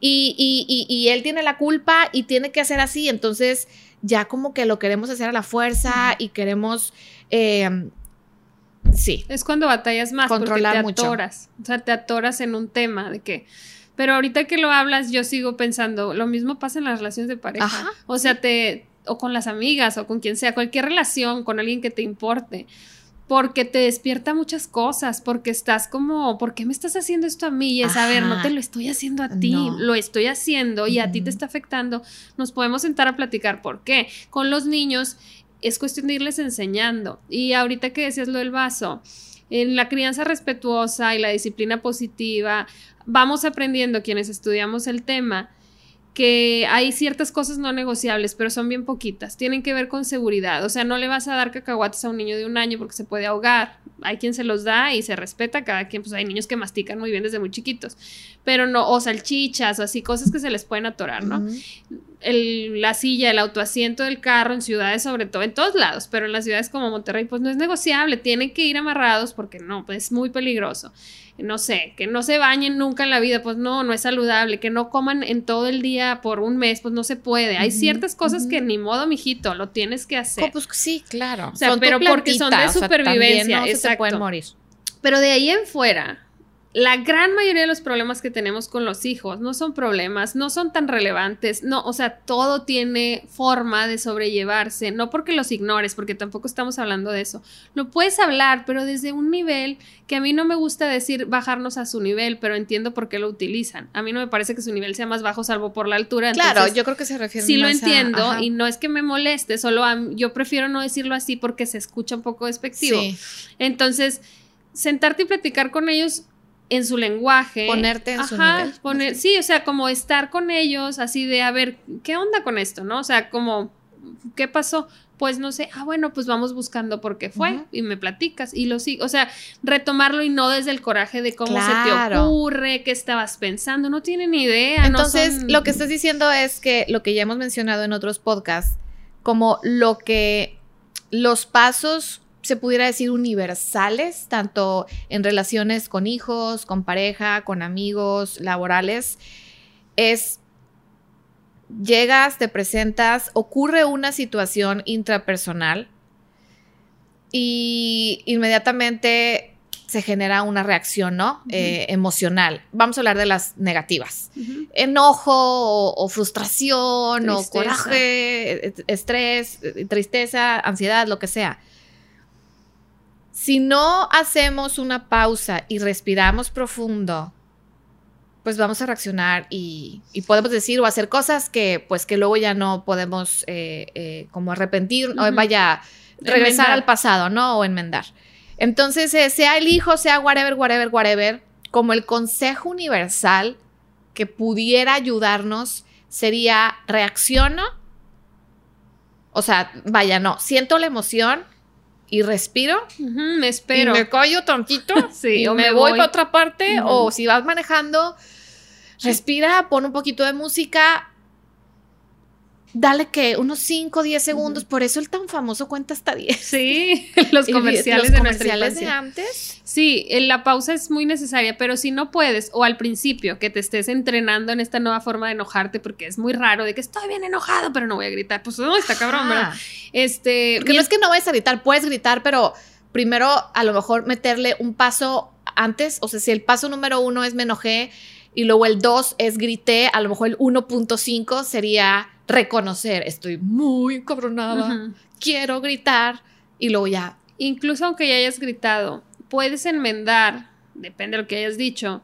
y, y, él tiene la culpa y tiene que hacer así. Entonces ya como que lo queremos hacer a la fuerza y queremos... Eh, sí.
Es cuando batallas más Controlar porque te atoras. O sea, te atoras en un tema de que pero ahorita que lo hablas, yo sigo pensando, lo mismo pasa en las relaciones de pareja. O sea, te, o con las amigas, o con quien sea, cualquier relación con alguien que te importe. Porque te despierta muchas cosas, porque estás como, ¿por qué me estás haciendo esto a mí? Y es, a ver, no te lo estoy haciendo a ti, lo estoy haciendo y a ti te está afectando. Nos podemos sentar a platicar por qué. Con los niños es cuestión de irles enseñando. Y ahorita que decías lo del vaso, en la crianza respetuosa y la disciplina positiva, vamos aprendiendo quienes estudiamos el tema que hay ciertas cosas no negociables, pero son bien poquitas. Tienen que ver con seguridad. O sea, no le vas a dar cacahuates a un niño de un año porque se puede ahogar. Hay quien se los da y se respeta. Cada quien, pues hay niños que mastican muy bien desde muy chiquitos. Pero no, o salchichas o así, cosas que se les pueden atorar, ¿no? La silla, el autoasiento del carro en ciudades, sobre todo, en todos lados, pero en las ciudades como Monterrey, pues no es negociable. Tienen que ir amarrados porque no, pues es muy peligroso no sé, que no se bañen nunca en la vida, pues no, no es saludable, que no coman en todo el día por un mes, pues no se puede. Hay ciertas cosas que ni modo, mijito, lo tienes que hacer.
pues sí, claro.
O sea, pero porque son de supervivencia, o se pueden morir. Pero de ahí en fuera, la gran mayoría de los problemas que tenemos con los hijos no son problemas, no son tan relevantes, no, o sea, todo tiene forma de sobrellevarse, no porque los ignores, porque tampoco estamos hablando de eso. Lo puedes hablar, pero desde un nivel que a mí no me gusta decir bajarnos a su nivel, pero entiendo por qué lo utilizan. A mí no me parece que su nivel sea más bajo salvo por la altura.
claro, yo creo que se refiere
Sí lo entiendo y no es que me moleste, solo yo prefiero no decirlo así porque se escucha un poco despectivo. Entonces, sentarte y platicar con ellos en su lenguaje.
Ponerte en su nivel.
Poner, sí, o sea, como estar con ellos, así de, a ver, ¿qué onda con esto? ¿No? O sea, como, ¿qué pasó? Pues no sé, ah, bueno, pues vamos buscando por qué fue y me platicas y lo sigo. O sea, retomarlo y no desde el coraje de cómo se te ocurre, qué estabas pensando, no tiene ni idea.
Entonces, lo que estás diciendo es que lo que ya hemos mencionado en otros podcasts, como lo que los pasos se pudiera decir universales, tanto en relaciones con hijos, con pareja, con amigos, laborales, es llegas, te presentas, ocurre una situación intrapersonal y inmediatamente se genera una reacción, ¿no? Eh, emocional. Vamos a hablar de las negativas. Enojo o, frustración o coraje, estrés, tristeza, ansiedad, lo que sea. Si no hacemos una pausa y respiramos profundo, pues vamos a reaccionar y, podemos decir o hacer cosas que pues que luego ya no podemos eh, eh, como arrepentir o vaya regresar al pasado, ¿no? O enmendar. Entonces, eh, sea el hijo, sea whatever, whatever, whatever, como el consejo universal que pudiera ayudarnos sería reacciono. O sea, vaya, no, siento la emoción y respiro.
me espero.
Y me callo tantito. sí, o me, voy, para otra parte. O si vas manejando, respira, pon un poquito de música dale que unos 5 o 10 segundos, por eso el tan famoso cuenta hasta 10.
Sí, los comerciales, de, comerciales de antes. Sí, la pausa es muy necesaria, pero si no puedes, o al principio que te estés entrenando en esta nueva forma de enojarte, porque es muy raro de que estoy bien enojado, pero no voy a gritar, pues no, está cabrón, ¿verdad?
Este, porque no es que no vayas a gritar, puedes gritar, pero primero a lo mejor meterle un paso antes, o sea, si el paso número uno es me enojé y luego el 2 es grité, a lo mejor el 1.5 sería reconocer, estoy muy cabronada, quiero gritar y luego ya.
Incluso aunque ya hayas gritado, puedes enmendar, depende de lo que hayas dicho,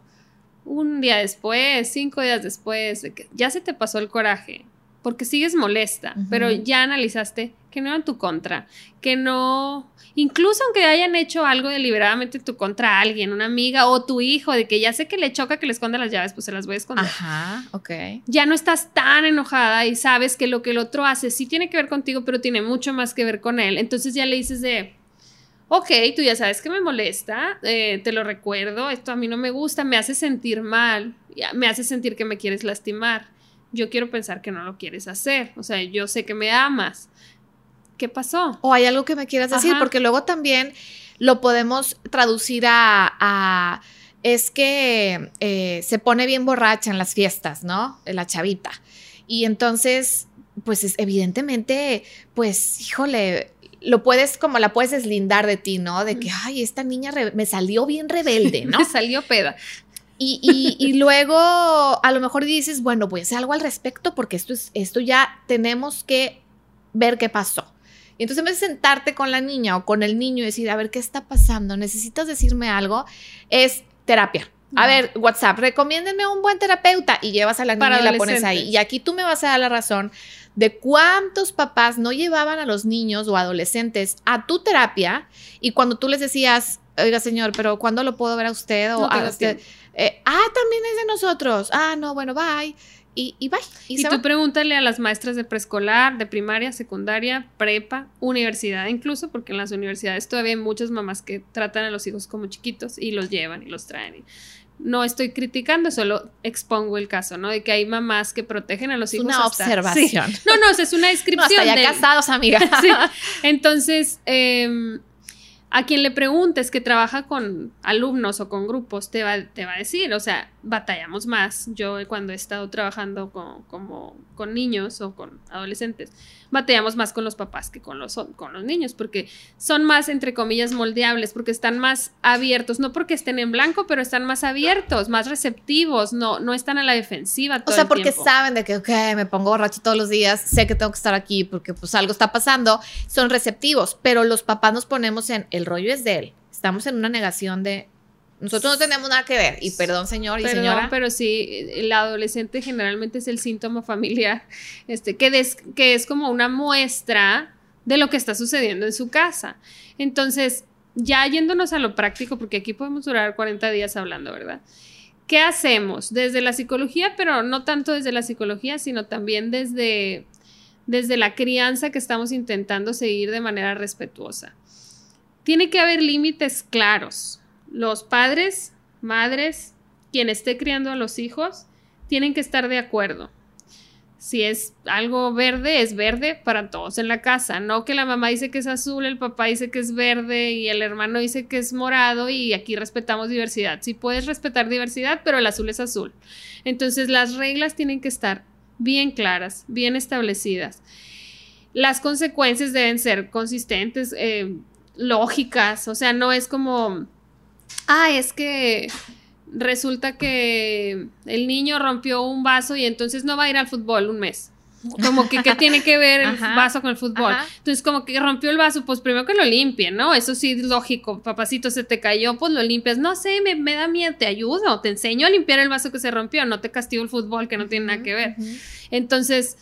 un día después, cinco días después, de que ya se te pasó el coraje, porque sigues molesta, pero ya analizaste que no era en tu contra, que no, incluso aunque hayan hecho algo deliberadamente en tu contra a alguien, una amiga o tu hijo, de que ya sé que le choca que le esconda las llaves, pues se las voy a esconder.
Ajá, ok.
Ya no estás tan enojada y sabes que lo que el otro hace sí tiene que ver contigo, pero tiene mucho más que ver con él. Entonces ya le dices de, ok, tú ya sabes que me molesta, eh, te lo recuerdo, esto a mí no me gusta, me hace sentir mal, me hace sentir que me quieres lastimar yo quiero pensar que no lo quieres hacer. O sea, yo sé que me amas. ¿Qué pasó?
O hay algo que me quieras decir, porque luego también lo podemos traducir a, es que eh, se pone bien borracha en las fiestas, ¿no? La chavita. Y entonces, pues es, evidentemente, pues, híjole, lo puedes, como la puedes deslindar de ti, ¿no? De que, ay, esta niña me salió bien rebelde, ¿no?
me salió peda.
Y, luego a lo mejor dices, bueno, voy a hacer algo al respecto porque esto, es, esto ya tenemos que ver qué pasó. Y entonces en vez de sentarte con la niña o con el niño y decir, a ver, ¿qué está pasando? ¿Necesitas decirme algo? Es terapia. A ver, WhatsApp, recomiéndenme un buen terapeuta y llevas a la niña y la pones ahí. Y aquí tú me vas a dar la razón de cuántos papás no llevaban a los niños o adolescentes a tu terapia y cuando tú les decías, oiga señor, pero ¿cuándo lo puedo ver a usted? O a usted? Eh, ah, también es de nosotros. Ah, no, bueno, bye. Y, y bye.
Y, tú pregúntale a las maestras de preescolar, de primaria, secundaria, prepa, universidad incluso, porque en las universidades todavía hay muchas mamás que tratan a los hijos como chiquitos y los llevan y los traen. No estoy criticando, solo expongo el caso, ¿no? De que hay mamás que protegen a los hijos.
Una observación.
No, no, es una descripción.
No, hasta ya casados, amiga.
Entonces, eh, a quien le preguntes que trabaja con alumnos o con grupos, te va, te va a decir, o sea, batallamos más. Yo cuando he estado trabajando con, como, con niños o con adolescentes, batallamos más con los papás que con los, con los niños, porque son más, entre comillas, moldeables, porque están más abiertos, no porque estén en blanco, pero están más abiertos, más receptivos, no, no están a la defensiva. Todo
o sea, porque saben de que, ok, me pongo borracho todos los días, sé que tengo que estar aquí porque pues algo está pasando, son receptivos, pero los papás nos ponemos en el rollo es de él. Estamos en una negación de nosotros no tenemos nada que ver. Y perdón, señor y señora.
Pero sí, el adolescente generalmente es el síntoma familiar, este, que, que es como una muestra de lo que está sucediendo en su casa. Entonces, ya yéndonos a lo práctico, porque aquí podemos durar 40 días hablando, ¿verdad? ¿Qué hacemos? Desde la psicología, pero no tanto desde la psicología, sino también desde, desde la crianza que estamos intentando seguir de manera respetuosa. Tiene que haber límites claros los padres, madres, quien esté criando a los hijos, tienen que estar de acuerdo. Si es algo verde, es verde para todos en la casa. No que la mamá dice que es azul, el papá dice que es verde y el hermano dice que es morado y aquí respetamos diversidad. Sí puedes respetar diversidad, pero el azul es azul. Entonces las reglas tienen que estar bien claras, bien establecidas. Las consecuencias deben ser consistentes, eh, lógicas. O sea, no es como ah, es que resulta que el niño rompió un vaso y entonces no va a ir al fútbol un mes. Como que, ¿qué tiene que ver el vaso con el fútbol? Entonces, como que rompió el vaso, pues primero que lo limpien, ¿no? Eso sí lógico. Papacito, se te cayó, pues lo limpias. No sé, me, me, da miedo, te ayudo, te enseño a limpiar el vaso que se rompió, no te castigo el fútbol, que no tiene nada que ver. Entonces,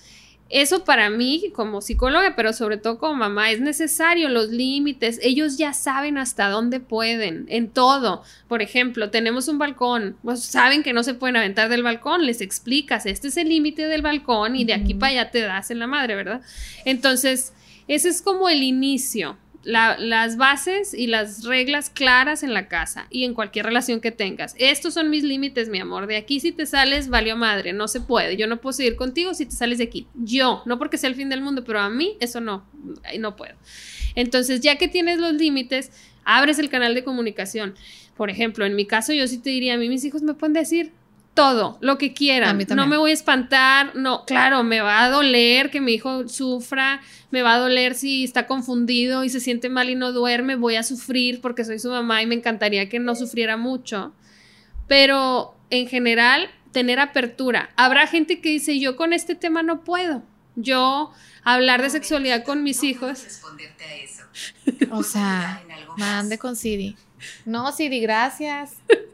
eso para mí como psicóloga, pero sobre todo como mamá, es necesario los límites. Ellos ya saben hasta dónde pueden, en todo. Por ejemplo, tenemos un balcón, pues saben que no se pueden aventar del balcón, les explicas, este es el límite del balcón y de aquí para allá te das en la madre, ¿verdad? Entonces, ese es como el inicio las bases y las reglas claras en la casa y en cualquier relación que tengas. Estos son mis límites, mi amor. De aquí si te sales, valió madre, no se puede. Yo no puedo seguir contigo si te sales de aquí. Yo, no porque sea el fin del mundo, pero a mí eso no, no puedo. Entonces, ya que tienes los límites, abres el canal de comunicación. Por ejemplo, en mi caso, yo sí te diría, a mí mis hijos me pueden decir, todo, lo que quieran. No me voy a espantar, no, claro, me va a doler que mi hijo sufra, me va a doler si está confundido y se siente mal y no duerme, voy a sufrir porque soy su mamá y me encantaría que no sufriera mucho. Pero en general, tener apertura. Habrá gente que dice, yo con este tema no puedo. Yo hablar de sexualidad con mis hijos.
O sea, mande con Siri. No, Siri, gracias.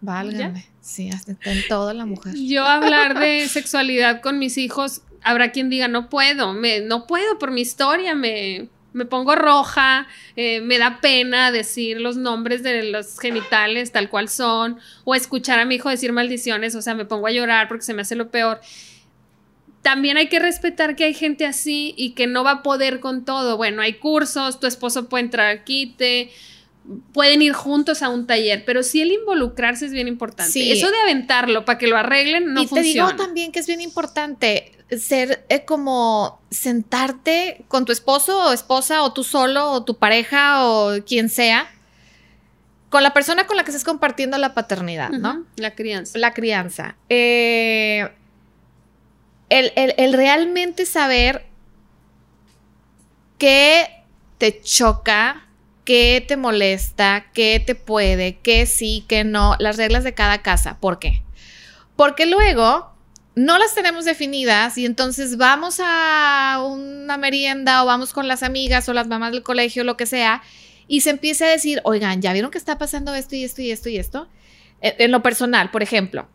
Válgame. Sí, hasta en toda la mujer.
Yo hablar de sexualidad con mis hijos, habrá quien diga, no puedo, me, no puedo por mi historia, me, me pongo roja, eh, me da pena decir los nombres de los genitales tal cual son, o escuchar a mi hijo decir maldiciones, o sea, me pongo a llorar porque se me hace lo peor. También hay que respetar que hay gente así y que no va a poder con todo. Bueno, hay cursos, tu esposo puede entrar al quite, pueden ir juntos a un taller, pero sí el involucrarse es bien importante. Eso de aventarlo para que lo arreglen no funciona. Y te digo
también que es bien importante ser eh, como sentarte con tu esposo o esposa o tú solo o tu pareja o quien sea con la persona con la que estés compartiendo la paternidad, ¿no?
La crianza.
La crianza. Eh, el realmente saber qué te choca, qué te molesta, qué te puede, qué sí, qué no, las reglas de cada casa. ¿Por qué? Porque luego no las tenemos definidas y entonces vamos a una merienda o vamos con las amigas o las mamás del colegio, lo que sea, y se empieza a decir, oigan, ¿ya vieron que está pasando esto y esto y esto y esto? En, lo personal, por ejemplo.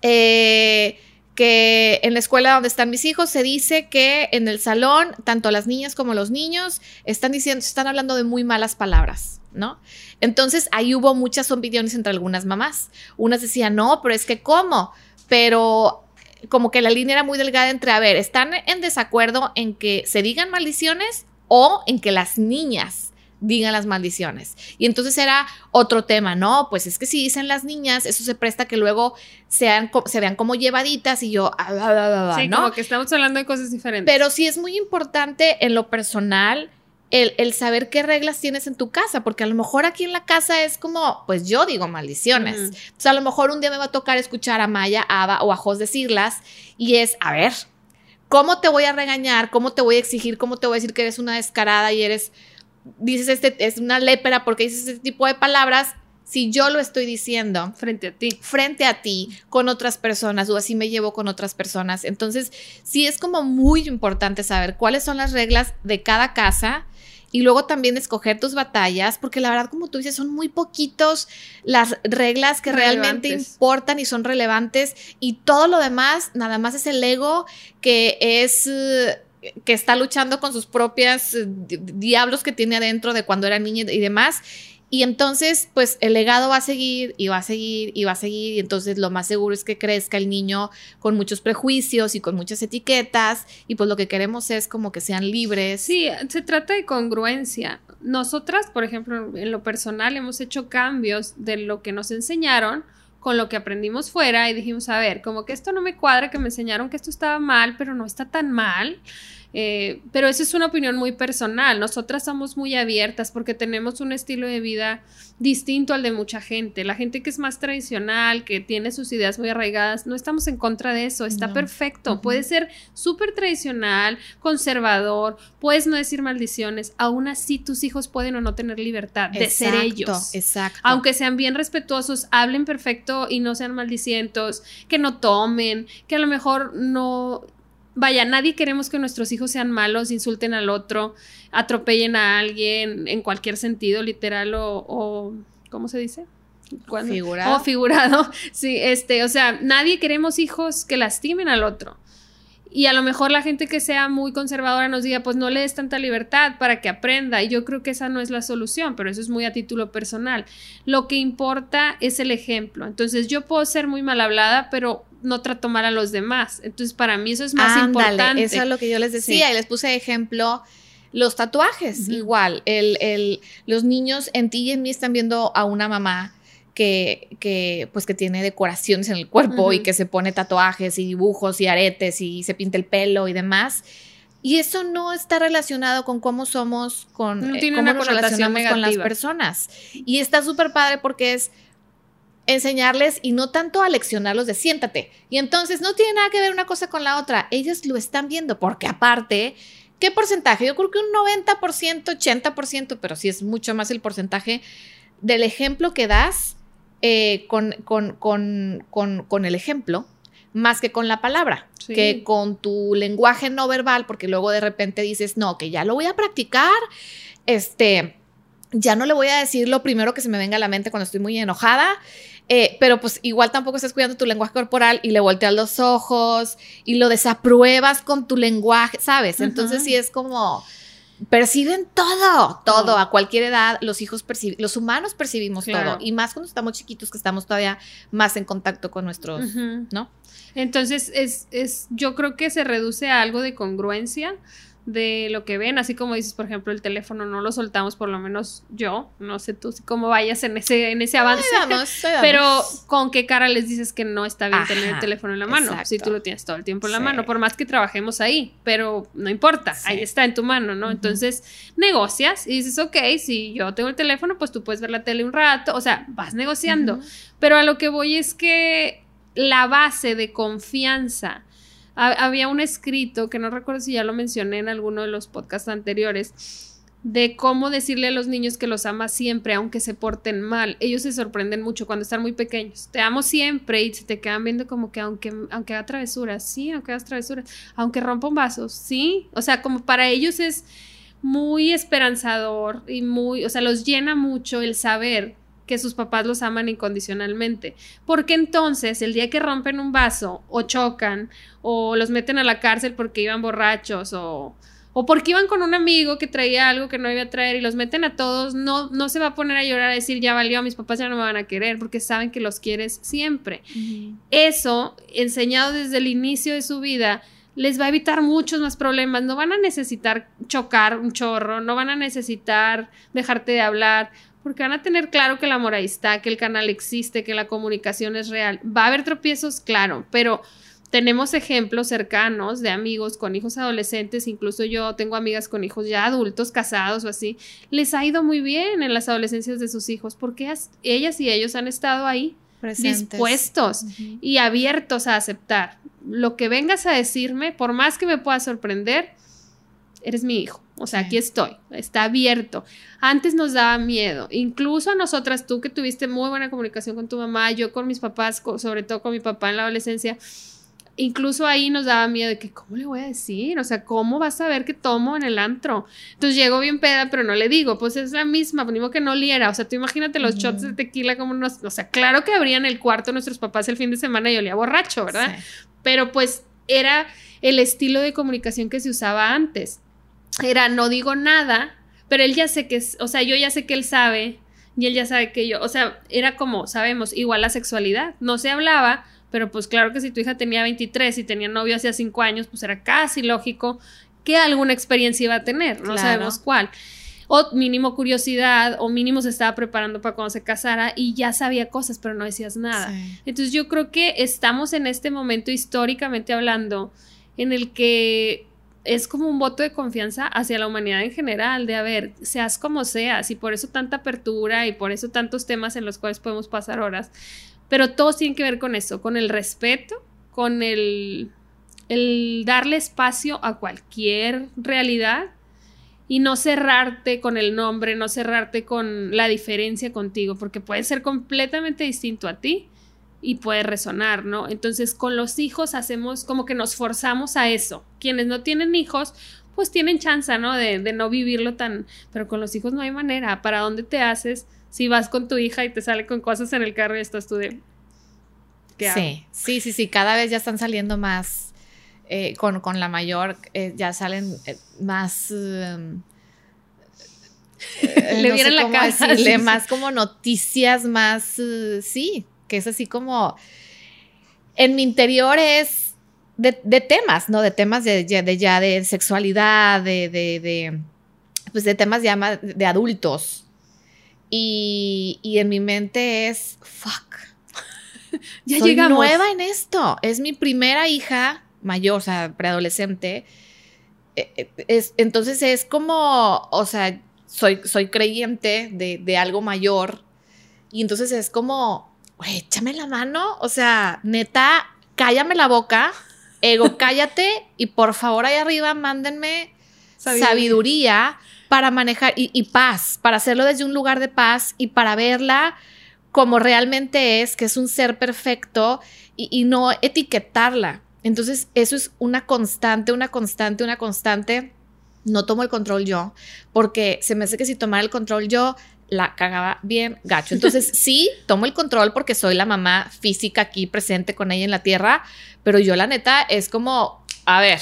Eh, que en la escuela donde están mis hijos se dice que en el salón tanto las niñas como los niños están diciendo, están hablando de muy malas palabras, ¿no? Entonces ahí hubo muchas opiniones entre algunas mamás. Unas decían, no, pero es que cómo, pero como que la línea era muy delgada entre, a ver, están en desacuerdo en que se digan maldiciones o en que las niñas digan las maldiciones. Y entonces era otro tema, ¿no? Pues es que si dicen las niñas, eso se presta que luego sean, se vean como llevaditas y yo,
ah, sí, como que estamos hablando de cosas diferentes.
Pero sí es muy importante en lo personal el, saber qué reglas tienes en tu casa, porque a lo mejor aquí en la casa es como, pues yo digo maldiciones. Entonces a lo mejor un día me va a tocar escuchar a Maya, a Ava o a Jos decirlas y es, a ver, ¿cómo te voy a regañar? ¿Cómo te voy a exigir? ¿Cómo te voy a decir que eres una descarada y eres dices este, es una lépera porque dices este tipo de palabras, si yo lo estoy diciendo
frente a ti,
frente a ti, con otras personas o así me llevo con otras personas. Entonces, sí es como muy importante saber cuáles son las reglas de cada casa y luego también escoger tus batallas, porque la verdad, como tú dices, son muy poquitos las reglas que realmente importan y son relevantes y todo lo demás, nada más es el ego que es que está luchando con sus propias eh, diablos que tiene adentro de cuando era niña y demás. Y entonces, pues el legado va a seguir y va a seguir y va a seguir. Y entonces lo más seguro es que crezca el niño con muchos prejuicios y con muchas etiquetas. Y pues lo que queremos es como que sean libres.
Sí, se trata de congruencia. Nosotras, por ejemplo, en lo personal hemos hecho cambios de lo que nos enseñaron con lo que aprendimos fuera y dijimos, a ver, como que esto no me cuadra, que me enseñaron que esto estaba mal, pero no está tan mal. Eh, pero eso es una opinión muy personal. Nosotras somos muy abiertas porque tenemos un estilo de vida distinto al de mucha gente. La gente que es más tradicional, que tiene sus ideas muy arraigadas, no estamos en contra de eso. Está perfecto. Puede ser súper tradicional, conservador, puedes no decir maldiciones. Aún así, tus hijos pueden o no tener libertad de ser ellos.
Exacto.
Aunque sean bien respetuosos, hablen perfecto y no sean maldicientos, que no tomen, que a lo mejor no vaya, nadie queremos que nuestros hijos sean malos, insulten al otro, atropellen a alguien en cualquier sentido, literal o, ¿cómo se dice?
Figurado.
O figurado. Sí, este, o sea, nadie queremos hijos que lastimen al otro. Y a lo mejor la gente que sea muy conservadora nos diga, pues no le des tanta libertad para que aprenda. Y yo creo que esa no es la solución, pero eso es muy a título personal. Lo que importa es el ejemplo. Entonces yo puedo ser muy mal hablada, pero no trato mal a los demás. Entonces, para mí eso es más importante.
Eso es lo que yo les decía y les puse ejemplo. Los tatuajes, igual. El, el, los niños en ti y en mí están viendo a una mamá que, que, pues que tiene decoraciones en el cuerpo y que se pone tatuajes y dibujos y aretes y se pinta el pelo y demás. Y eso no está relacionado con cómo somos, con eh, cómo nos relacionamos con las personas. Y está súper padre porque es enseñarles y no tanto a leccionarlos de siéntate. Y entonces no tiene nada que ver una cosa con la otra. Ellos lo están viendo porque aparte, ¿qué porcentaje? Yo creo que un 90%, 80%, pero sí es mucho más el porcentaje del ejemplo que das eh, con, con, con, con, el ejemplo más que con la palabra, que con tu lenguaje no verbal, porque luego de repente dices, no, que ya lo voy a practicar, este, ya no le voy a decir lo primero que se me venga a la mente cuando estoy muy enojada, eh, pero pues igual tampoco estás cuidando tu lenguaje corporal y le volteas los ojos y lo desapruebas con tu lenguaje, ¿sabes? Entonces sí es como perciben todo, todo, a cualquier edad, los hijos perciben, los humanos percibimos todo, y más cuando estamos chiquitos que estamos todavía más en contacto con nuestros, ¿no?
Entonces, es, es, yo creo que se reduce a algo de congruencia de lo que ven, así como dices, por ejemplo, el teléfono no lo soltamos, por lo menos yo, no sé tú cómo vayas en ese, en ese avance, pero con qué cara les dices que no está bien tener el teléfono en la mano, si tú lo tienes todo el tiempo en la mano, por más que trabajemos ahí, pero no importa, ahí está en tu mano, ¿no? Entonces, negocias y dices, ok, si yo tengo el teléfono, pues tú puedes ver la tele un rato, o sea, vas negociando, pero a lo que voy es que la base de confianza, había un escrito que no recuerdo si ya lo mencioné en alguno de los podcasts anteriores de cómo decirle a los niños que los amas siempre, aunque se porten mal. Ellos se sorprenden mucho cuando están muy pequeños. Te amo siempre y se te quedan viendo como que aunque, aunque haga travesuras, sí, aunque hagas travesuras, aunque rompa vasos, sí. O sea, como para ellos es muy esperanzador y muy, o sea, los llena mucho el saber que sus papás los aman incondicionalmente. Porque entonces, el día que rompen un vaso o chocan o los meten a la cárcel porque iban borrachos o, o porque iban con un amigo que traía algo que no iba traer y los meten a todos, no, no se va a poner a llorar a decir ya valió, a mis papás ya no me van a querer porque saben que los quieres siempre. Eso, enseñado desde el inicio de su vida, les va a evitar muchos más problemas. No van a necesitar chocar un chorro, no van a necesitar dejarte de hablar, porque van a tener claro que el amor ahí está, que el canal existe, que la comunicación es real. Va a haber tropiezos, claro, pero tenemos ejemplos cercanos de amigos con hijos adolescentes, incluso yo tengo amigas con hijos ya adultos, casados o así, les ha ido muy bien en las adolescencias de sus hijos, porque ellas y ellos han estado ahí dispuestos y abiertos a aceptar. Lo que vengas a decirme, por más que me pueda sorprender, eres mi hijo. O sea, aquí estoy, está abierto. Antes nos daba miedo, incluso a nosotras, tú que tuviste muy buena comunicación con tu mamá, yo con mis papás, sobre todo con mi papá en la adolescencia, incluso ahí nos daba miedo de que, ¿cómo le voy a decir? O sea, ¿cómo vas a ver que tomo en el antro? Entonces llego bien peda, pero no le digo, pues es la misma, pues que no liera. O sea, tú imagínate los shots de tequila como unos, o sea, claro que abrían el cuarto nuestros papás el fin de semana y olía borracho, ¿verdad? Pero pues era el estilo de comunicación que se usaba antes era no digo nada, pero él ya sé que, o sea, yo ya sé que él sabe y él ya sabe que yo, o sea, era como, sabemos, igual la sexualidad, no se hablaba, pero pues claro que si tu hija tenía 23 y tenía novio hacía 5 años, pues era casi lógico que alguna experiencia iba a tener, no sabemos cuál. O mínimo curiosidad, o mínimo se estaba preparando para cuando se casara y ya sabía cosas, pero no decías nada. Entonces yo creo que estamos en este momento históricamente hablando en el que es como un voto de confianza hacia la humanidad en general, de a ver, seas como seas, y por eso tanta apertura y por eso tantos temas en los cuales podemos pasar horas, pero todos tienen que ver con eso, con el respeto, con el, el darle espacio a cualquier realidad y no cerrarte con el nombre, no cerrarte con la diferencia contigo, porque puede ser completamente distinto a ti y puede resonar, ¿no? Entonces con los hijos hacemos como que nos forzamos a eso. Quienes no tienen hijos, pues tienen chance, ¿no? De, de, no vivirlo tan... Pero con los hijos no hay manera. ¿Para dónde te haces si vas con tu hija y te sale con cosas en el carro y estás tú de...
sí, sí, sí, sí. Cada vez ya están saliendo más eh, con, con, la mayor eh, ya salen eh, más... Um,
Le no la
cara. más como noticias, más... Uh, sí, que es así como... En mi interior es de, de temas, ¿no? De temas de, de ya de sexualidad, de, de, pues de temas ya más de adultos. Y, y en mi mente es, fuck. ya Soy llegamos. nueva en esto. Es mi primera hija mayor, o sea, preadolescente. Eh, eh, es, entonces es como, o sea, soy, soy creyente de, algo mayor y entonces es como, güey, échame la mano, o sea, neta, cállame la boca, ego, cállate y por favor ahí arriba mándenme sabiduría, para manejar y, paz, para hacerlo desde un lugar de paz y para verla como realmente es, que es un ser perfecto y no etiquetarla. Entonces, eso es una constante, una constante, una constante. No tomo el control yo, porque se me hace que si tomara el control yo, la cagaba bien gacho. Entonces, sí, tomo el control porque soy la mamá física aquí presente con ella en la tierra, pero yo la neta es como, a ver,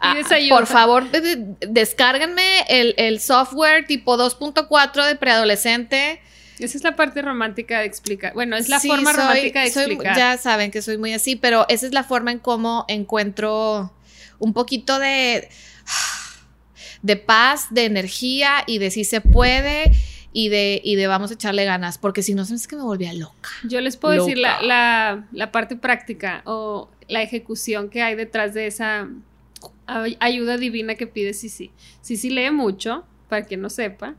ah, por favor, descárganme el, el software tipo 2.4 de preadolescente
esa es la parte romántica de explicar. Bueno, es la forma romántica de explicar.
ya saben que soy muy así, pero esa es la forma en cómo encuentro un poquito de, de paz, de energía y de si se puede y de, y de vamos a echarle ganas, porque si no, es que me volvía loca.
Yo les puedo decir la, la, parte práctica o la ejecución que hay detrás de esa ayuda divina que pide Sisi. Sisi lee mucho, para quien no sepa.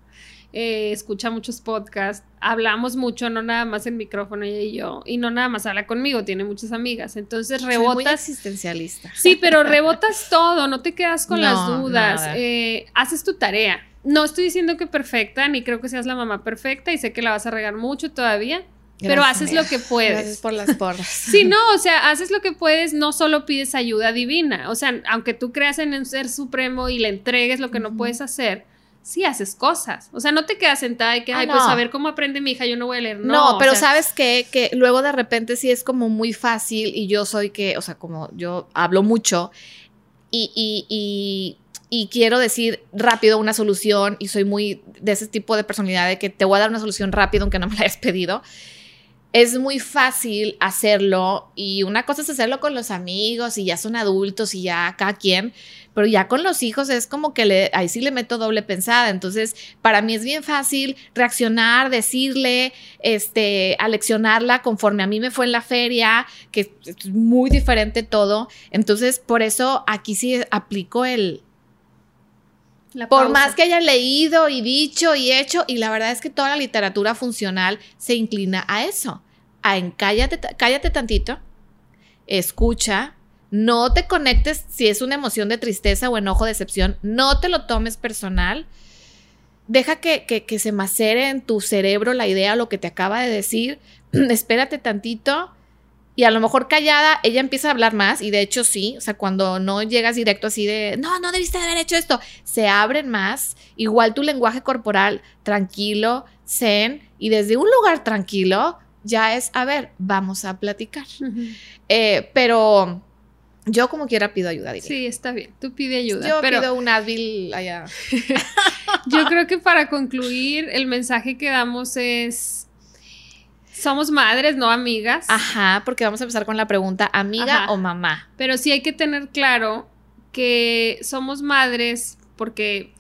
Eh, escucha muchos podcasts, hablamos mucho, no nada más en micrófono ella y yo, y no nada más habla conmigo, tiene muchas amigas, entonces rebotas. muy
existencialista.
Sí, pero rebotas todo, no te quedas con las dudas, eh, haces tu tarea. No estoy diciendo que perfecta, ni creo que seas la mamá perfecta, y sé que la vas a regar mucho todavía, pero haces lo que puedes.
Gracias por las porras.
Sí, no, o sea, haces lo que puedes, no solo pides ayuda divina. O sea, aunque tú creas en un ser supremo y le entregues lo que no puedes hacer, sí haces cosas. O sea, no te quedas sentada y que, ah, ay, pues a ver cómo aprende mi hija, yo no voy a leer. No,
no pero sabes qué? que luego de repente sí es como muy fácil y yo soy que, o sea, como yo hablo mucho y, y, y, y quiero decir rápido una solución y soy muy de ese tipo de personalidad de que te voy a dar una solución rápido aunque no me la hayas pedido es muy fácil hacerlo y una cosa es hacerlo con los amigos y ya son adultos y ya cada quien, pero ya con los hijos es como que le, ahí sí le meto doble pensada. Entonces, para mí es bien fácil reaccionar, decirle, este, aleccionarla conforme a mí me fue en la feria, que es muy diferente todo. Entonces, por eso aquí sí aplico el, por más que haya leído y dicho y hecho, y la verdad es que toda la literatura funcional se inclina a eso, a en cállate, cállate tantito, escucha, no te conectes si es una emoción de tristeza o enojo, decepción, no te lo tomes personal, deja que, que, que se macere en tu cerebro la idea, lo que te acaba de decir, espérate tantito y a lo mejor callada, ella empieza a hablar más, y de hecho sí, o sea, cuando no llegas directo así de, no, no debiste haber hecho esto, se abren más, igual tu lenguaje corporal tranquilo, zen, y desde un lugar tranquilo ya es, a ver, vamos a platicar. Eh, pero yo como quiera pido ayuda.
Sí, está bien, tú pide ayuda.
Yo pido un Advil allá.
yo creo que para concluir, el mensaje que damos es somos madres, no amigas.
Ajá, porque vamos a empezar con la pregunta, amiga o mamá.
Pero sí hay que tener claro que somos madres porque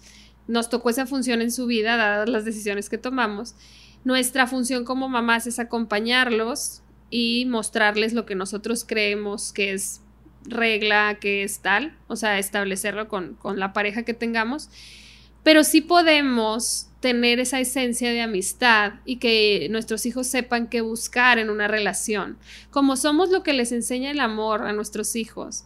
nos tocó esa función en su vida, dadas las decisiones que tomamos. Nuestra función como mamás es acompañarlos y mostrarles lo que nosotros creemos que es regla que es tal, o sea, establecerlo con, con la pareja que tengamos, pero sí podemos tener esa esencia de amistad y que nuestros hijos sepan qué buscar en una relación. Como somos lo que les enseña el amor a nuestros hijos,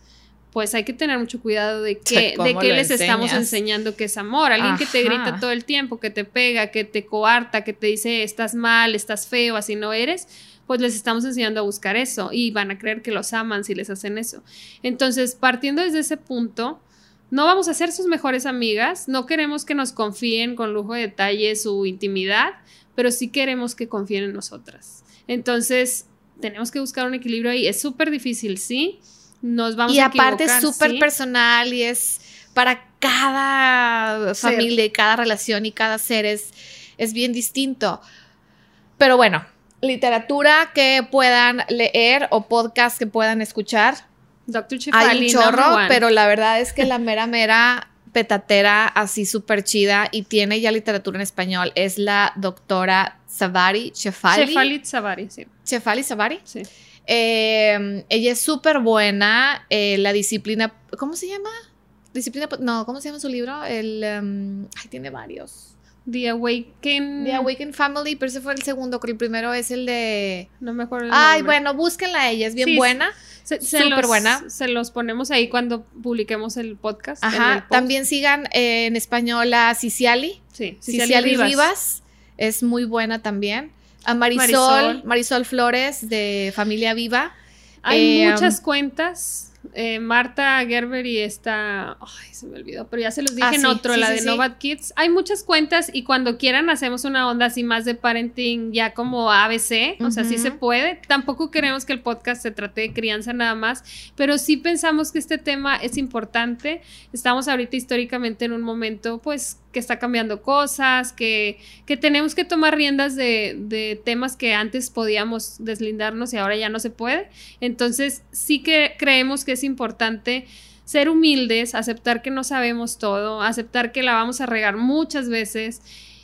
pues hay que tener mucho cuidado de qué, de qué les estamos enseñando que es amor. Alguien que te grita todo el tiempo, que te pega, que te coarta, que te dice estás mal, estás feo, así no eres, pues les estamos enseñando a buscar eso y van a creer que los aman si les hacen eso. Entonces, partiendo desde ese punto, no vamos a ser sus mejores amigas, no queremos que nos confíen con lujo de detalle su intimidad, pero sí queremos que confíen en nosotras. Entonces, tenemos que buscar un equilibrio ahí. Es súper difícil, sí. Nos vamos
y aparte es súper personal y es para cada familia y cada relación y cada ser es, es bien distinto. Pero bueno, literatura que puedan leer o podcast que puedan escuchar
Doctor
Hay un chorro, pero la verdad es que la mera mera petatera así súper chida y tiene ya literatura en español es la doctora Savari, Chefali.
Chefali Savari, sí.
Chefali Savari.
Sí.
Eh, ella es súper buena. Eh, la disciplina, ¿cómo se llama? Disciplina, no, ¿cómo se llama su libro? El, um, ay, tiene varios.
The Awaken.
The Awaken Family, pero ese fue el segundo, que el primero es el de.
No me acuerdo. El
ay, bueno, búsquenla ella, es bien buena. Súper buena.
Se los ponemos ahí cuando publiquemos el podcast.
Ajá. También sigan eh, en español a Ciciali.
Sí,
Ciciali, Rivas. Es muy buena también. A Marisol, Marisol, Flores de Familia Viva.
Hay eh, muchas cuentas eh, Marta Gerber y esta, ay, se me olvidó, pero ya se los dije ah, en otro, la de Novat Kids. Hay muchas cuentas y cuando quieran hacemos una onda así más de parenting ya como ABC, o sea, sí se puede. Tampoco queremos que el podcast se trate de crianza nada más, pero sí pensamos que este tema es importante. Estamos ahorita históricamente en un momento, pues, que está cambiando cosas, que, que tenemos que tomar riendas de, de, temas que antes podíamos deslindarnos y ahora ya no se puede. Entonces, sí que creemos que es importante ser humildes, aceptar que no sabemos todo, aceptar que la vamos a regar muchas veces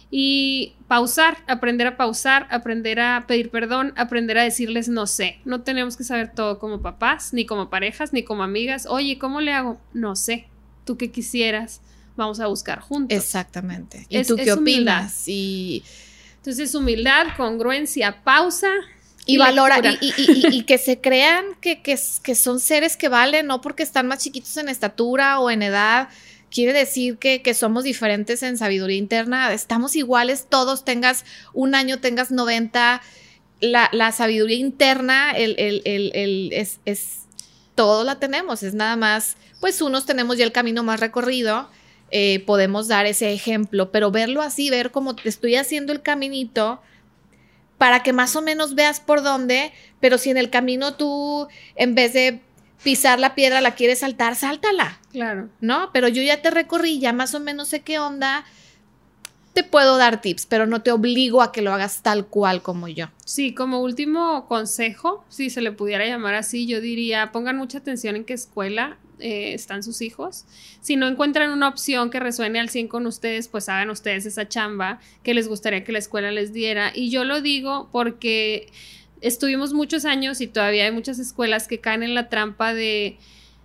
y pausar, aprender a pausar, aprender a pedir perdón, aprender a decirles no sé. No tenemos que saber todo como papás, ni como parejas, ni como amigas. Oye, ¿cómo le hago? No sé. ¿Tú qué quisieras? Vamos a buscar juntos.
Exactamente. ¿Y tú qué opinas? Y...
Entonces, humildad, congruencia, pausa.
Y, valora, y, que se crean que, que, son seres que valen, no porque están más chiquitos en estatura o en edad, quiere decir que, somos diferentes en sabiduría interna, estamos iguales todos, tengas un año, tengas 90, la, sabiduría interna el, el, es, es, todo la tenemos, es nada más, pues unos tenemos ya el camino más recorrido eh, podemos dar ese ejemplo, pero verlo así, ver cómo te estoy haciendo el caminito para que más o menos veas por dónde, pero si en el camino tú, en vez de pisar la piedra, la quieres saltar, sáltala.
Claro.
¿No? Pero yo ya te recorrí, ya más o menos sé qué onda. Te puedo dar tips, pero no te obligo a que lo hagas tal cual como yo.
Sí, como último consejo, si se le pudiera llamar así, yo diría, pongan mucha atención en qué escuela eh, están sus hijos. Si no encuentran una opción que resuene al 100 con ustedes, pues hagan ustedes esa chamba que les gustaría que la escuela les diera. Y yo lo digo porque estuvimos muchos años y todavía hay muchas escuelas que caen en la trampa de,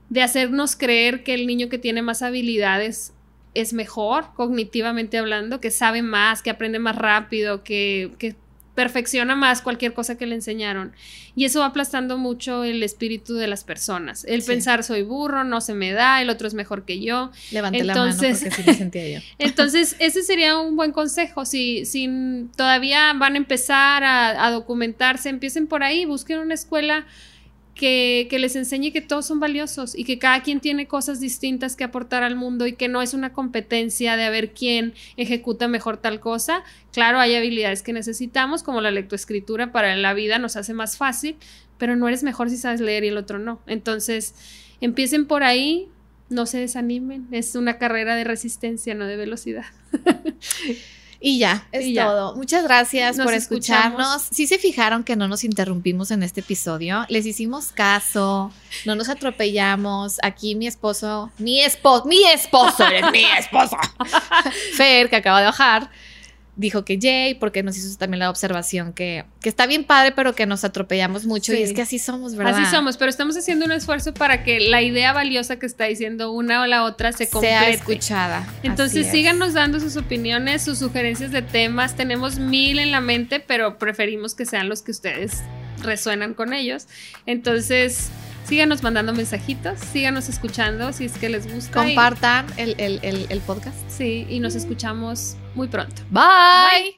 de hacernos creer que el niño que tiene más habilidades es mejor cognitivamente hablando, que sabe más, que aprende más rápido, que, que perfecciona más cualquier cosa que le enseñaron. Y eso va aplastando mucho el espíritu de las personas. El pensar soy burro, no se me da, el otro es mejor que yo.
Levanté entonces, la mano porque sí sentía yo.
entonces, ese sería un buen consejo. Si, si todavía van a empezar a, a documentarse, empiecen por ahí, busquen una escuela que, les enseñe que todos son valiosos y que cada quien tiene cosas distintas que aportar al mundo y que no es una competencia de a ver quién ejecuta mejor tal cosa. Claro, hay habilidades que necesitamos, como la lectoescritura para la vida nos hace más fácil, pero no eres mejor si sabes leer y el otro no. Entonces, empiecen por ahí, no se desanimen, es una carrera de resistencia, no de velocidad.
Y ya, es todo. Muchas gracias por escucharnos. Si se fijaron que no nos interrumpimos en este episodio, les hicimos caso, no nos atropellamos. Aquí mi esposo, mi esposo, mi esposo, mi esposo, Fer, que acaba de bajar, dijo que Jay, porque nos hizo también la observación que, que está bien padre, pero que nos atropellamos mucho. Y es que así somos, ¿verdad?
Así somos, pero estamos haciendo un esfuerzo para que la idea valiosa que está diciendo una o la otra se complete.
Sea escuchada.
Entonces síganos dando sus opiniones, sus sugerencias de temas. Tenemos mil en la mente, pero preferimos que sean los que ustedes resuenan con ellos. Entonces síganos mandando mensajitos, síganos escuchando si es que les gusta.
Compartan el, el, el, el, podcast.
Sí, y nos escuchamos muy pronto.
Bye.